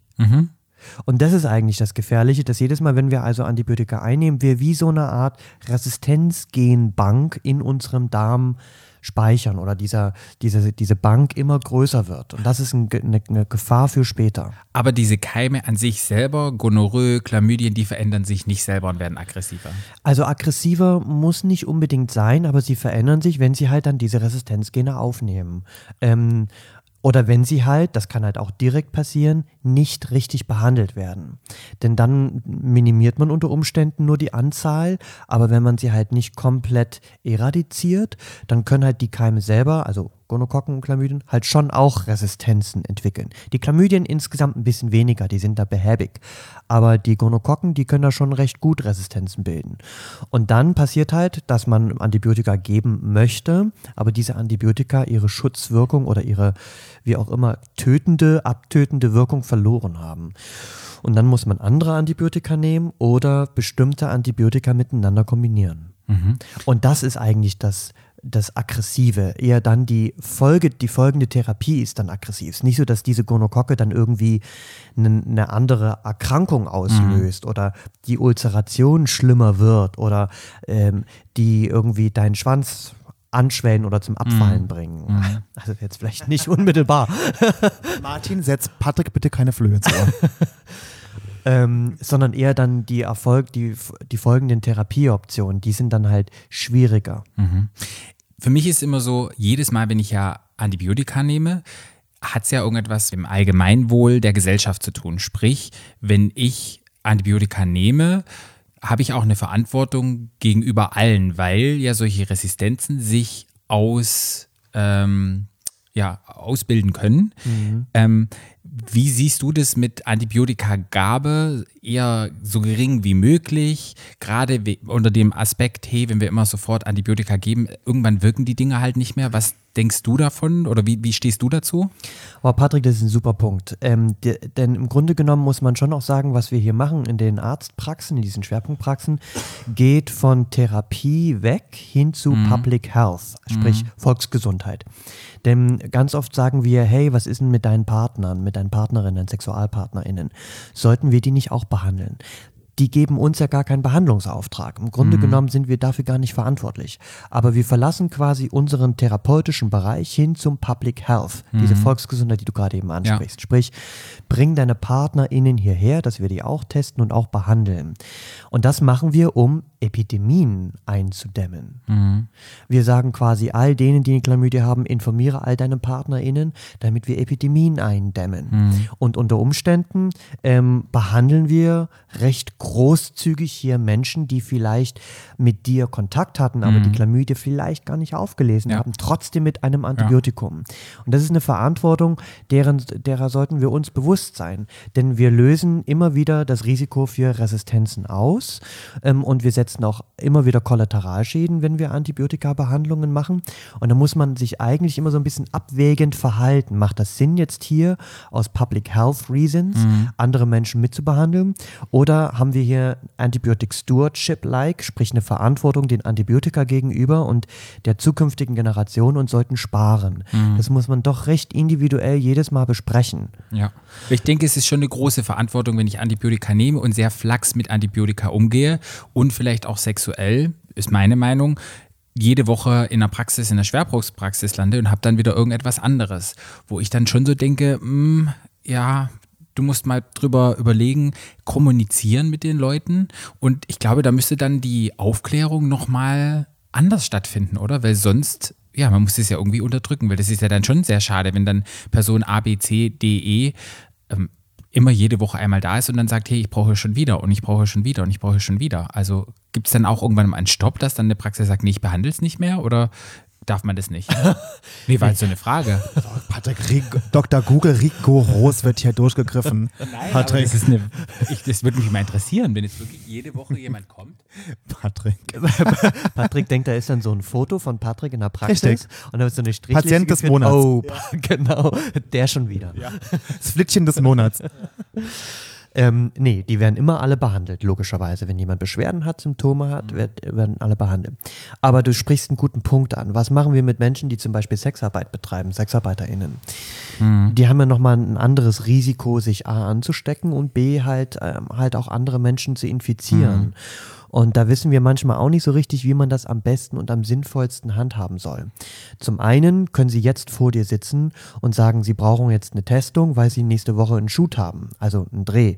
Und das ist eigentlich das Gefährliche, dass jedes Mal, wenn wir also Antibiotika einnehmen, wir wie so eine Art Resistenzgenbank in unserem Darm speichern oder dieser, diese, diese Bank immer größer wird. Und das ist ein, eine, eine Gefahr für später. Aber diese Keime an sich selber, Gonorrhoe, Chlamydien, die verändern sich nicht selber und werden aggressiver. Also aggressiver muss nicht unbedingt sein, aber sie verändern sich, wenn sie halt dann diese Resistenzgene aufnehmen. Ähm, oder wenn sie halt, das kann halt auch direkt passieren, nicht richtig behandelt werden. Denn dann minimiert man unter Umständen nur die Anzahl, aber wenn man sie halt nicht komplett eradiziert, dann können halt die Keime selber, also Gonokokken und Chlamydien, halt schon auch Resistenzen entwickeln. Die Chlamydien insgesamt ein bisschen weniger, die sind da behäbig. Aber die Gonokokken, die können da schon recht gut Resistenzen bilden. Und dann passiert halt, dass man Antibiotika geben möchte, aber diese Antibiotika ihre Schutzwirkung oder ihre, wie auch immer, tötende, abtötende Wirkung verloren haben. Und dann muss man andere Antibiotika nehmen oder bestimmte Antibiotika miteinander kombinieren. Und das ist eigentlich das, das Aggressive. Eher dann die Folge, die folgende Therapie ist dann aggressiv. Es ist nicht so, dass diese Gonokocke dann irgendwie eine, eine andere Erkrankung auslöst oder die Ulceration schlimmer wird oder ähm, die irgendwie deinen Schwanz anschwellen oder zum Abfallen bringen. *laughs* Also jetzt vielleicht nicht unmittelbar. *laughs* Martin, setz Patrick bitte keine Flöhe Ohr. *laughs* ähm, sondern eher dann die Erfolg, die, die folgenden Therapieoptionen, die sind dann halt schwieriger. Für mich ist immer so, jedes Mal, wenn ich ja Antibiotika nehme, hat es ja irgendetwas im Allgemeinwohl der Gesellschaft zu tun. Sprich, wenn ich Antibiotika nehme, habe ich auch eine Verantwortung gegenüber allen, weil ja solche Resistenzen sich aus, ähm, ja, ausbilden können. Ähm, wie siehst du das mit Antibiotikagabe? Eher so gering wie möglich, gerade unter dem Aspekt, hey, wenn wir immer sofort Antibiotika geben, irgendwann wirken die Dinge halt nicht mehr. Was denkst du davon oder wie, wie stehst du dazu? Aber Patrick, das ist ein super Punkt. Ähm, de, denn im Grunde genommen muss man schon auch sagen, was wir hier machen in den Arztpraxen, in diesen Schwerpunktpraxen, geht von Therapie weg hin zu Public Health, sprich Volksgesundheit. Denn ganz oft sagen wir, hey, was ist denn mit deinen Partnern, mit deinen Partnerinnen, SexualpartnerInnen? Sollten wir die nicht auch behandeln? Die geben uns ja gar keinen Behandlungsauftrag. Im Grunde genommen sind wir dafür gar nicht verantwortlich. Aber wir verlassen quasi unseren therapeutischen Bereich hin zum Public Health, diese Volksgesundheit, die du gerade eben ansprichst. Sprich, bring deine PartnerInnen hierher, dass wir die auch testen und auch behandeln. Und das machen wir, um Epidemien einzudämmen. Wir sagen quasi all denen, die eine Chlamydie haben, informiere all deine PartnerInnen, damit wir Epidemien eindämmen. Und unter Umständen ähm, behandeln wir recht großzügig hier Menschen, die vielleicht mit dir Kontakt hatten, aber die Chlamydie vielleicht gar nicht aufgelesen Ja. haben, trotzdem mit einem Antibiotikum. Und das ist eine Verantwortung, deren, derer sollten wir uns bewusst sein. Denn wir lösen immer wieder das Risiko für Resistenzen aus ähm, und wir setzen auch immer wieder Kollateralschäden, wenn wir Antibiotika-Behandlungen machen. Und da muss man sich eigentlich immer so ein bisschen abwägend verhalten. Macht das Sinn jetzt hier aus Public Health Reasons, andere Menschen mitzubehandeln? Oder haben wir hier Antibiotic Stewardship-like, sprich eine Verantwortung den Antibiotika gegenüber und der zukünftigen Generation und sollten sparen? Das muss man doch recht individuell jedes Mal besprechen. Ja. Ich denke, es ist schon eine große Verantwortung, wenn ich Antibiotika nehme und sehr flax mit Antibiotika umgehe und vielleicht auch sexuell, ist meine Meinung, jede Woche in der Praxis, in der Schwerpunktpraxis lande und habe dann wieder irgendetwas anderes, wo ich dann schon so denke, hm, ja, du musst mal drüber überlegen, kommunizieren mit den Leuten und ich glaube, da müsste dann die Aufklärung nochmal anders stattfinden, oder? Weil sonst, ja, man muss es ja irgendwie unterdrücken, weil das ist ja dann schon sehr schade, wenn dann Person A, B, C, D, E ähm, immer jede Woche einmal da ist und dann sagt, hey, ich brauche schon wieder und ich brauche schon wieder und ich brauche schon wieder. Also gibt es dann auch irgendwann mal einen Stopp, dass dann eine Praxis sagt, nee, ich behandle es nicht mehr oder darf man das nicht? *laughs* nee, war jetzt so eine Frage. Patrick, Rig- Dr. Google rigoros wird hier durchgegriffen. *laughs* Aber Patrick, das, ist eine, ich, das würde mich mal interessieren, wenn jetzt wirklich jede Woche jemand kommt. *laughs* Patrick. Patrick denkt, da ist dann so ein Foto von Patrick in der Praxis Richtig. und da ist so eine Strichliste Patient des geführt. Monats. Oh, genau, der schon wieder. Das Flittchen des Monats. Ähm, nee, die werden immer alle behandelt, logischerweise. Wenn jemand Beschwerden hat, Symptome hat, wird, werden alle behandelt. Aber du sprichst einen guten Punkt an. Was machen wir mit Menschen, die zum Beispiel Sexarbeit betreiben, SexarbeiterInnen? Die haben ja nochmal ein anderes Risiko, sich A anzustecken und B halt, ähm, halt auch andere Menschen zu infizieren. Und da wissen wir manchmal auch nicht so richtig, wie man das am besten und am sinnvollsten handhaben soll. Zum einen können sie jetzt vor dir sitzen und sagen, sie brauchen jetzt eine Testung, weil sie nächste Woche einen Shoot haben, also einen Dreh.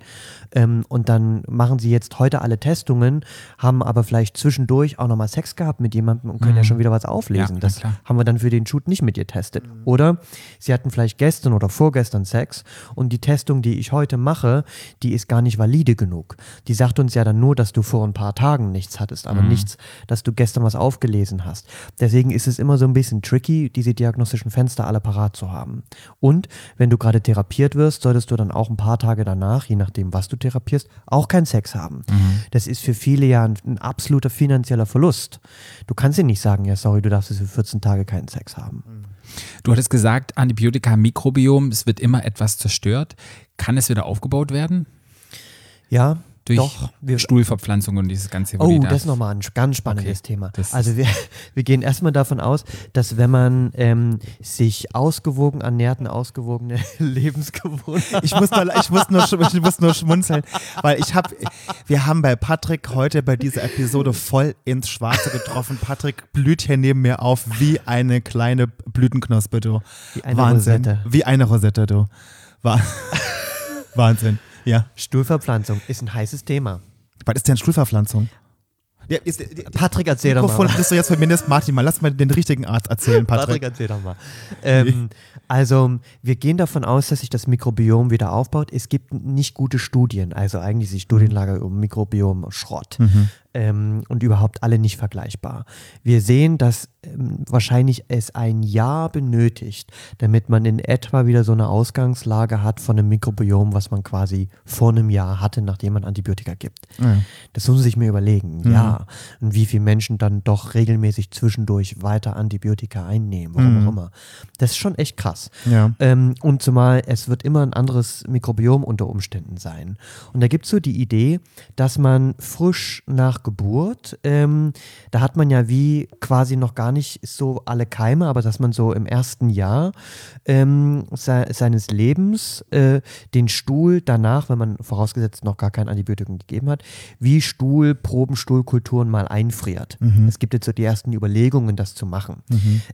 Ähm, und dann machen sie jetzt heute alle Testungen, haben aber vielleicht zwischendurch auch nochmal Sex gehabt mit jemandem und können ja schon wieder was auflesen. Ja, das klar. haben wir dann für den Shoot nicht mit ihr testet. Oder sie hatten vielleicht gestern oder vorgestern Sex und die Testung, die ich heute mache, die ist gar nicht valide genug. Die sagt uns ja dann nur, dass du vor ein paar Tagen nichts hattest, aber nichts, dass du gestern was aufgelesen hast. Deswegen ist es immer so ein bisschen tricky, diese diagnostischen Fenster alle parat zu haben. Und wenn du gerade therapiert wirst, solltest du dann auch ein paar Tage danach, je nachdem, was du therapierst, auch keinen Sex haben. Das ist für viele ja ein, ein absoluter finanzieller Verlust. Du kannst ihnen nicht sagen, ja, sorry, du darfst jetzt für 14 Tage keinen Sex haben. Du hattest gesagt, Antibiotika, Mikrobiom, es wird immer etwas zerstört. Kann es wieder aufgebaut werden? Ja, Durch doch. Wir, Stuhlverpflanzung und dieses ganze Oh, das ist nochmal ein ganz spannendes Okay, Thema. Also wir, *laughs* wir gehen erstmal davon aus, dass wenn man ähm, sich ausgewogen ernährt, eine ausgewogene *laughs* Lebensgewohnheit. Ich muss nur, ich muss nur, ich muss nur schmunzeln, weil ich habe, wir haben bei Patrick heute bei dieser Episode voll ins Schwarze getroffen. Patrick blüht hier neben mir auf wie eine kleine Blütenknospe, du. Wie eine Wahnsinn. Rosette. Wie eine Rosette, du. Wah- *laughs* Wahnsinn. Ja. Stuhlverpflanzung ist ein heißes Thema. Was ist denn Stuhlverpflanzung? Ja, ist, die, Patrick, erzähl doch mal. kriegst du jetzt zumindest Martin mal. Lass mal den richtigen Arzt erzählen, Patrick, Patrick. erzähl doch mal. Ähm, also, wir gehen davon aus, dass sich das Mikrobiom wieder aufbaut. Es gibt nicht gute Studien, also eigentlich ist die Studienlage um Mikrobiom Schrott. Ähm, und überhaupt alle nicht vergleichbar. Wir sehen, dass ähm, wahrscheinlich es ein Jahr benötigt, damit man in etwa wieder so eine Ausgangslage hat von einem Mikrobiom, was man quasi vor einem Jahr hatte, nachdem man Antibiotika gibt. Das muss man sich mir überlegen. Ja. Und wie viele Menschen dann doch regelmäßig zwischendurch weiter Antibiotika einnehmen, warum auch immer. Das ist schon echt krass. Ja. Ähm, und zumal es wird immer ein anderes Mikrobiom unter Umständen sein. Und da gibt es so die Idee, dass man frisch nach Geburt, ähm, da hat man ja wie quasi noch gar nicht so alle Keime, aber dass man so im ersten Jahr ähm, se seines Lebens äh, den Stuhl danach, wenn man vorausgesetzt noch gar kein Antibiotikum gegeben hat, wie Stuhlproben, Stuhlkulturen mal einfriert. Es gibt jetzt so die ersten Überlegungen, das zu machen,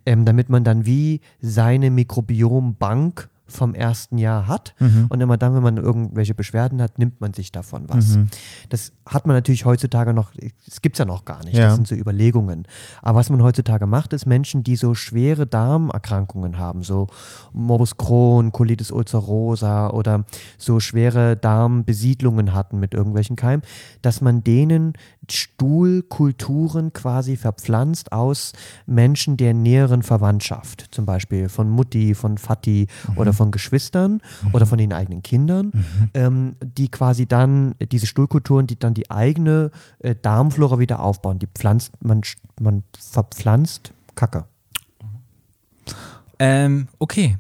ähm, damit man dann wie seine Mikrobiombank vom ersten Jahr hat. Mhm. Und immer dann, wenn man irgendwelche Beschwerden hat, nimmt man sich davon was. Mhm. Das hat man natürlich heutzutage noch, das gibt es ja noch gar nicht. Ja. Das sind so Überlegungen. Aber was man heutzutage macht, ist Menschen, die so schwere Darmerkrankungen haben, so Morbus Crohn, Colitis ulcerosa oder so schwere Darmbesiedlungen hatten mit irgendwelchen Keimen, dass man denen Stuhlkulturen quasi verpflanzt aus Menschen der näheren Verwandtschaft, zum Beispiel von Mutti, von Vati oder von Geschwistern oder von den eigenen Kindern, ähm, die quasi dann diese Stuhlkulturen, die dann die eigene äh, Darmflora wieder aufbauen. Die pflanzt, man, man verpflanzt Kacke. Ähm, okay.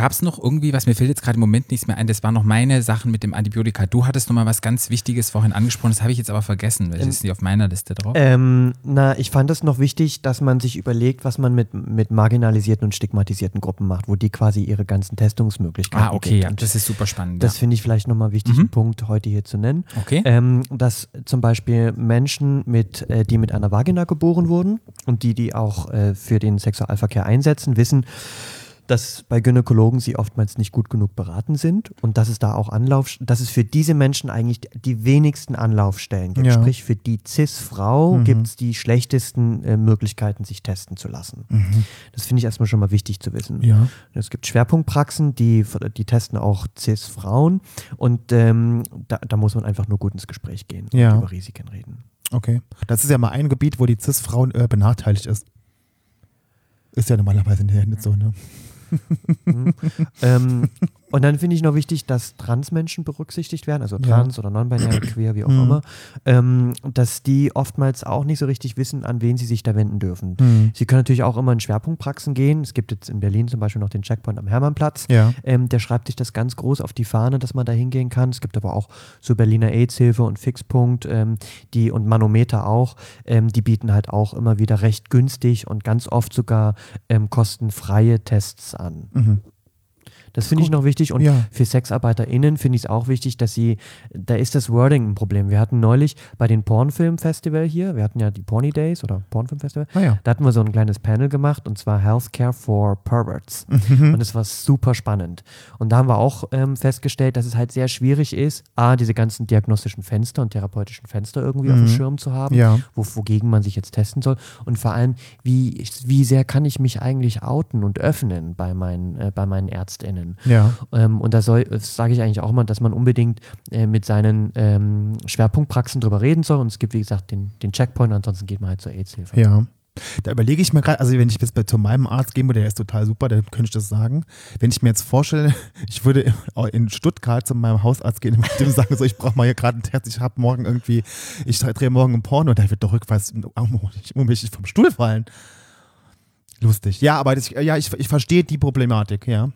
Gab es noch irgendwie, was mir fällt jetzt gerade im Moment nichts mehr ein, das waren noch meine Sachen mit dem Antibiotika. Du hattest noch mal was ganz Wichtiges vorhin angesprochen, das habe ich jetzt aber vergessen, weil das ist nicht auf meiner Liste drauf. Ähm, na, ich fand es noch wichtig, dass man sich überlegt, was man mit, mit marginalisierten und stigmatisierten Gruppen macht, wo die quasi ihre ganzen Testungsmöglichkeiten ah, okay, ja, das ist super spannend. Das ja. finde ich vielleicht nochmal wichtig, einen Punkt heute hier zu nennen. Okay. Ähm, dass zum Beispiel Menschen, mit, äh, die mit einer Vagina geboren wurden und die, die auch äh, für den Sexualverkehr einsetzen, wissen, dass bei Gynäkologen sie oftmals nicht gut genug beraten sind und dass es da auch Anlauf, dass es für diese Menschen eigentlich die wenigsten Anlaufstellen gibt. Ja. Sprich, für die CIS-Frau gibt es die schlechtesten äh, Möglichkeiten, sich testen zu lassen. Das finde ich erstmal schon mal wichtig zu wissen. Ja. Es gibt Schwerpunktpraxen, die, die testen auch CIS-Frauen und ähm, da, da muss man einfach nur gut ins Gespräch gehen Ja. und über Risiken reden. Okay. Das ist ja mal ein Gebiet, wo die CIS-Frauen äh, benachteiligt ist. Ist ja normalerweise nicht so, ne? *laughs* ähm, und dann finde ich noch wichtig, dass Transmenschen berücksichtigt werden, also Ja. trans oder non-binary, *clears throat* queer, wie auch Mhm. immer, ähm, dass die oftmals auch nicht so richtig wissen, an wen sie sich da wenden dürfen. Mhm. Sie können natürlich auch immer in Schwerpunktpraxen gehen. Es gibt jetzt in Berlin zum Beispiel noch den Checkpoint am Hermannplatz. Ja. Ähm, der schreibt sich das ganz groß auf die Fahne, dass man da hingehen kann. Es gibt aber auch so Berliner AIDS-Hilfe und Fixpunkt ähm, die, und Manometer auch. Ähm, die bieten halt auch immer wieder recht günstig und ganz oft sogar ähm, kostenfreie Tests an. Mhm. Das finde ich noch wichtig und Ja. für SexarbeiterInnen finde ich es auch wichtig, dass sie, da ist das Wording ein Problem. Wir hatten neulich bei den Pornfilm-Festival hier, wir hatten ja die Porny Days oder Pornfilm-Festival, Ah ja. da hatten wir so ein kleines Panel gemacht und zwar Healthcare for Perverts. Mhm. Und es war super spannend. Und da haben wir auch ähm, festgestellt, dass es halt sehr schwierig ist, A, diese ganzen diagnostischen Fenster und therapeutischen Fenster irgendwie auf dem Schirm zu haben, Mhm. Ja. wo, wogegen man sich jetzt testen soll. Und vor allem, wie, wie sehr kann ich mich eigentlich outen und öffnen bei meinen, äh, bei meinen ÄrztInnen? Ja. Ähm, und da soll, sage ich eigentlich auch immer, dass man unbedingt äh, mit seinen ähm, Schwerpunktpraxen drüber reden soll. Und es gibt, wie gesagt, den, den Checkpoint, ansonsten geht man halt zur AIDS-Hilfe. Ja. Da überlege ich mir gerade, also wenn ich jetzt bei, zu meinem Arzt gehe, der ist total super, dann könnte ich das sagen. Wenn ich mir jetzt vorstelle, *laughs* ich würde in Stuttgart zu meinem Hausarzt gehen und dem sagen, so, ich brauche mal hier gerade einen Test, ich habe morgen irgendwie, ich drehe morgen ein Porno und der wird doch rückwärts ich muss mich vom Stuhl fallen. Lustig. Ja, aber das, ja, ich, ich verstehe die Problematik, ja.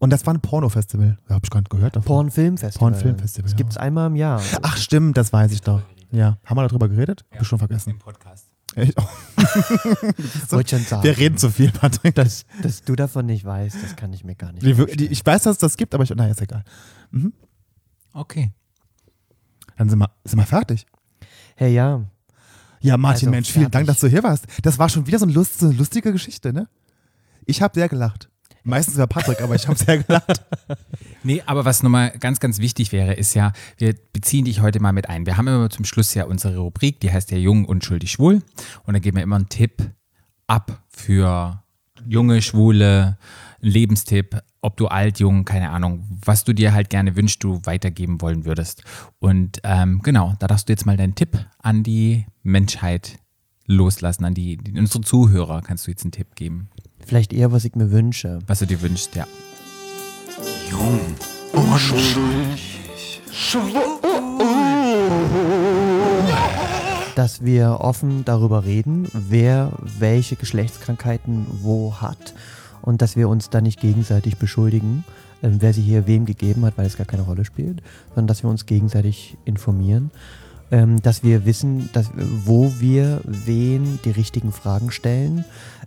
Und das war ein Pornofestival. Ja, habe ich gar nicht gehört davon. Pornfilmfestival. Pornfilmfestival, Das ja. gibt es einmal im Jahr. Ach stimmt, das weiß ich doch. Ja. Haben wir darüber geredet? Hab ich schon vergessen. Im Podcast. Echt? Oh, *laughs* Wollte schon sagen. wir reden zu viel, Patrick. dass, dass du davon nicht weißt, das kann ich mir gar nicht Die, vorstellen. die, ich weiß, dass es das gibt, aber ich, naja, ist egal. Okay. Dann sind wir, sind wir fertig. Hey, ja. Ja, Martin, Also Mensch, vielen fertig. Dank, dass du hier warst. Das war schon wieder so, so eine lustige Geschichte, ne? Ich habe sehr gelacht. Meistens über Patrick, aber ich habe sehr gelacht. *laughs* Nee, aber was nochmal ganz, ganz wichtig wäre, ist ja, wir beziehen dich heute mal mit ein. Wir haben immer zum Schluss ja unsere Rubrik, die heißt ja Jung, Unschuldig, Schwul. Und da geben wir immer einen Tipp ab für junge, Schwule, einen Lebenstipp, ob du alt, jung, keine Ahnung, was du dir halt gerne wünschst, du weitergeben wollen würdest. Und ähm, genau, da darfst du jetzt mal deinen Tipp an die Menschheit loslassen, an die unsere Zuhörer kannst du jetzt einen Tipp geben, Vielleicht eher, was ich mir wünsche. was du dir wünschst, ja. Jung, unschuldig, Dass wir offen darüber reden, wer welche Geschlechtskrankheiten wo hat und dass wir uns da nicht gegenseitig beschuldigen, ähm, wer sie hier wem gegeben hat, weil es gar keine Rolle spielt, sondern dass wir uns gegenseitig informieren, ähm, dass wir wissen, dass, wo wir wen die richtigen Fragen stellen,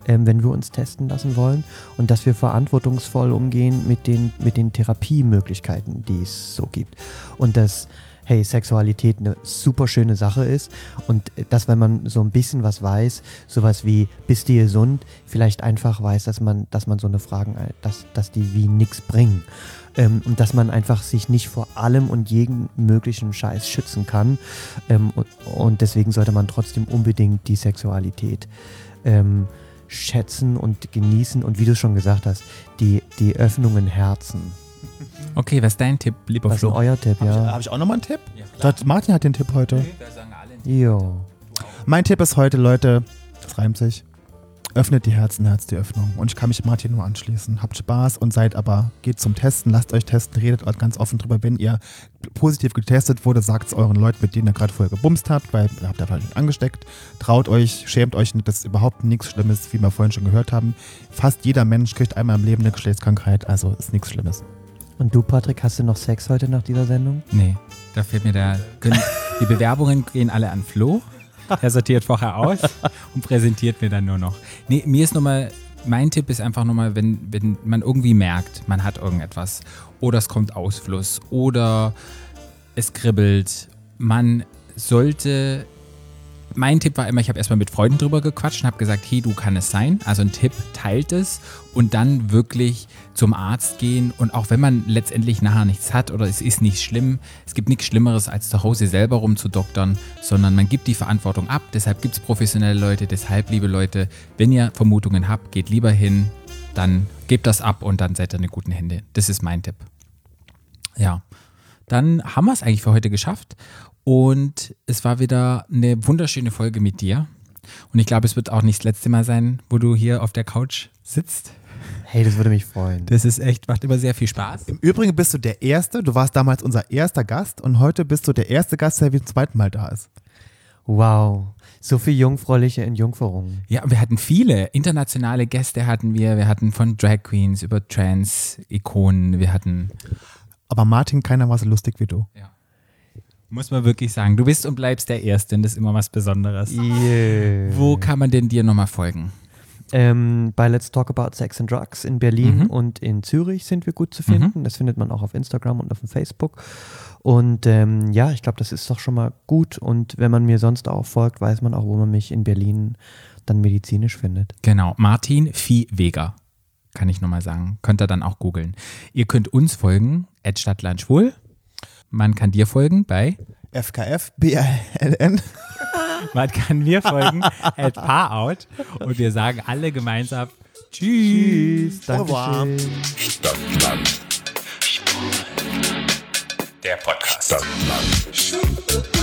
ähm, wenn wir uns testen lassen wollen und dass wir verantwortungsvoll umgehen mit den, mit den Therapiemöglichkeiten, die es so gibt. Und dass hey, Sexualität eine super schöne Sache ist und dass, wenn man so ein bisschen was weiß, sowas wie, bist du gesund, vielleicht einfach weiß, dass man, dass man so eine Fragen, dass, dass die wie nichts bringen. Ähm, und dass man einfach sich nicht vor allem und jedem möglichen Scheiß schützen kann. Ähm, und, und, deswegen sollte man trotzdem unbedingt die Sexualität ähm, schätzen und genießen und wie du schon gesagt hast, die, die Öffnungen Herzen. Okay, was ist dein Tipp, lieber Was ist Flo? euer Tipp, Habe ich, ja? hab ich auch nochmal einen Tipp? Ja, dachte, Martin hat den Tipp heute. Wir sagen alle Jo. Mein Tipp ist heute, Leute, das reimt sich. Öffnet die Herzen, Herz die Öffnung. Und ich kann mich Martin nur anschließen. Habt Spaß und seid aber, geht zum Testen, lasst euch testen, redet ganz offen drüber. Wenn ihr positiv getestet wurde, sagt es euren Leuten, mit denen ihr gerade vorher gebumst habt, weil ihr habt vielleicht nicht angesteckt. Traut euch, schämt euch nicht, das ist überhaupt nichts Schlimmes, wie wir vorhin schon gehört haben. Fast jeder Mensch kriegt einmal im Leben eine Geschlechtskrankheit, also ist nichts Schlimmes. Und du, Patrick, hast du noch Sex heute nach dieser Sendung? Nee, da fehlt mir der. können- *laughs* Die Bewerbungen gehen alle an Flo. Er sortiert vorher aus und präsentiert mir dann nur noch. Nee, mir ist nochmal, mein Tipp ist einfach nochmal, wenn, wenn man irgendwie merkt, man hat irgendetwas oder es kommt Ausfluss oder es kribbelt, man sollte. Mein Tipp war immer, ich habe erstmal mit Freunden drüber gequatscht und habe gesagt, hey, du kann es sein. Also ein Tipp, teilt es und dann wirklich zum Arzt gehen. Und auch wenn man letztendlich nachher nichts hat oder es ist nicht schlimm, es gibt nichts Schlimmeres, als zu Hause selber rumzudoktern, sondern man gibt die Verantwortung ab. Deshalb gibt es professionelle Leute. Deshalb, liebe Leute, wenn ihr Vermutungen habt, geht lieber hin, dann gebt das ab und dann seid ihr in guten Hände. Das ist mein Tipp. Ja, dann haben wir es eigentlich für heute geschafft. Und es war wieder eine wunderschöne Folge mit dir. Und ich glaube, es wird auch nicht das letzte Mal sein, wo du hier auf der Couch sitzt. Hey, das würde mich freuen. Das ist echt, macht immer sehr viel Spaß. Im Übrigen bist du der Erste, du warst damals unser erster Gast und heute bist du der erste Gast, der wie zum zweiten Mal da ist. Wow. So viel jungfräuliche Entjungferung. Ja, wir hatten viele internationale Gäste hatten wir. Wir hatten von Drag Queens über Trans-Ikonen. Wir hatten, Aber Martin, keiner war so lustig wie du. Muss man wirklich sagen, du bist und bleibst der Erste und das ist immer was Besonderes. Yeah. Wo kann man denn dir nochmal folgen? Ähm, bei Let's Talk About Sex and Drugs in Berlin Mhm. und in Zürich sind wir gut zu finden. Das findet man auch auf Instagram und auf dem Facebook. Und ähm, ja, ich glaube, das ist doch schon mal gut. Und wenn man mir sonst auch folgt, weiß man auch, wo man mich in Berlin dann medizinisch findet. Genau, Martin Viehweger, kann ich nochmal sagen. Könnt ihr dann auch googeln. Ihr könnt uns folgen, at Stadtlandschwul. Man kann dir folgen bei, FKF, BLN. man kann mir folgen, *laughs* at Paarout. Und wir sagen alle gemeinsam Tschüss. Dankeschön. Stadtland. Der Podcast. Stadtland.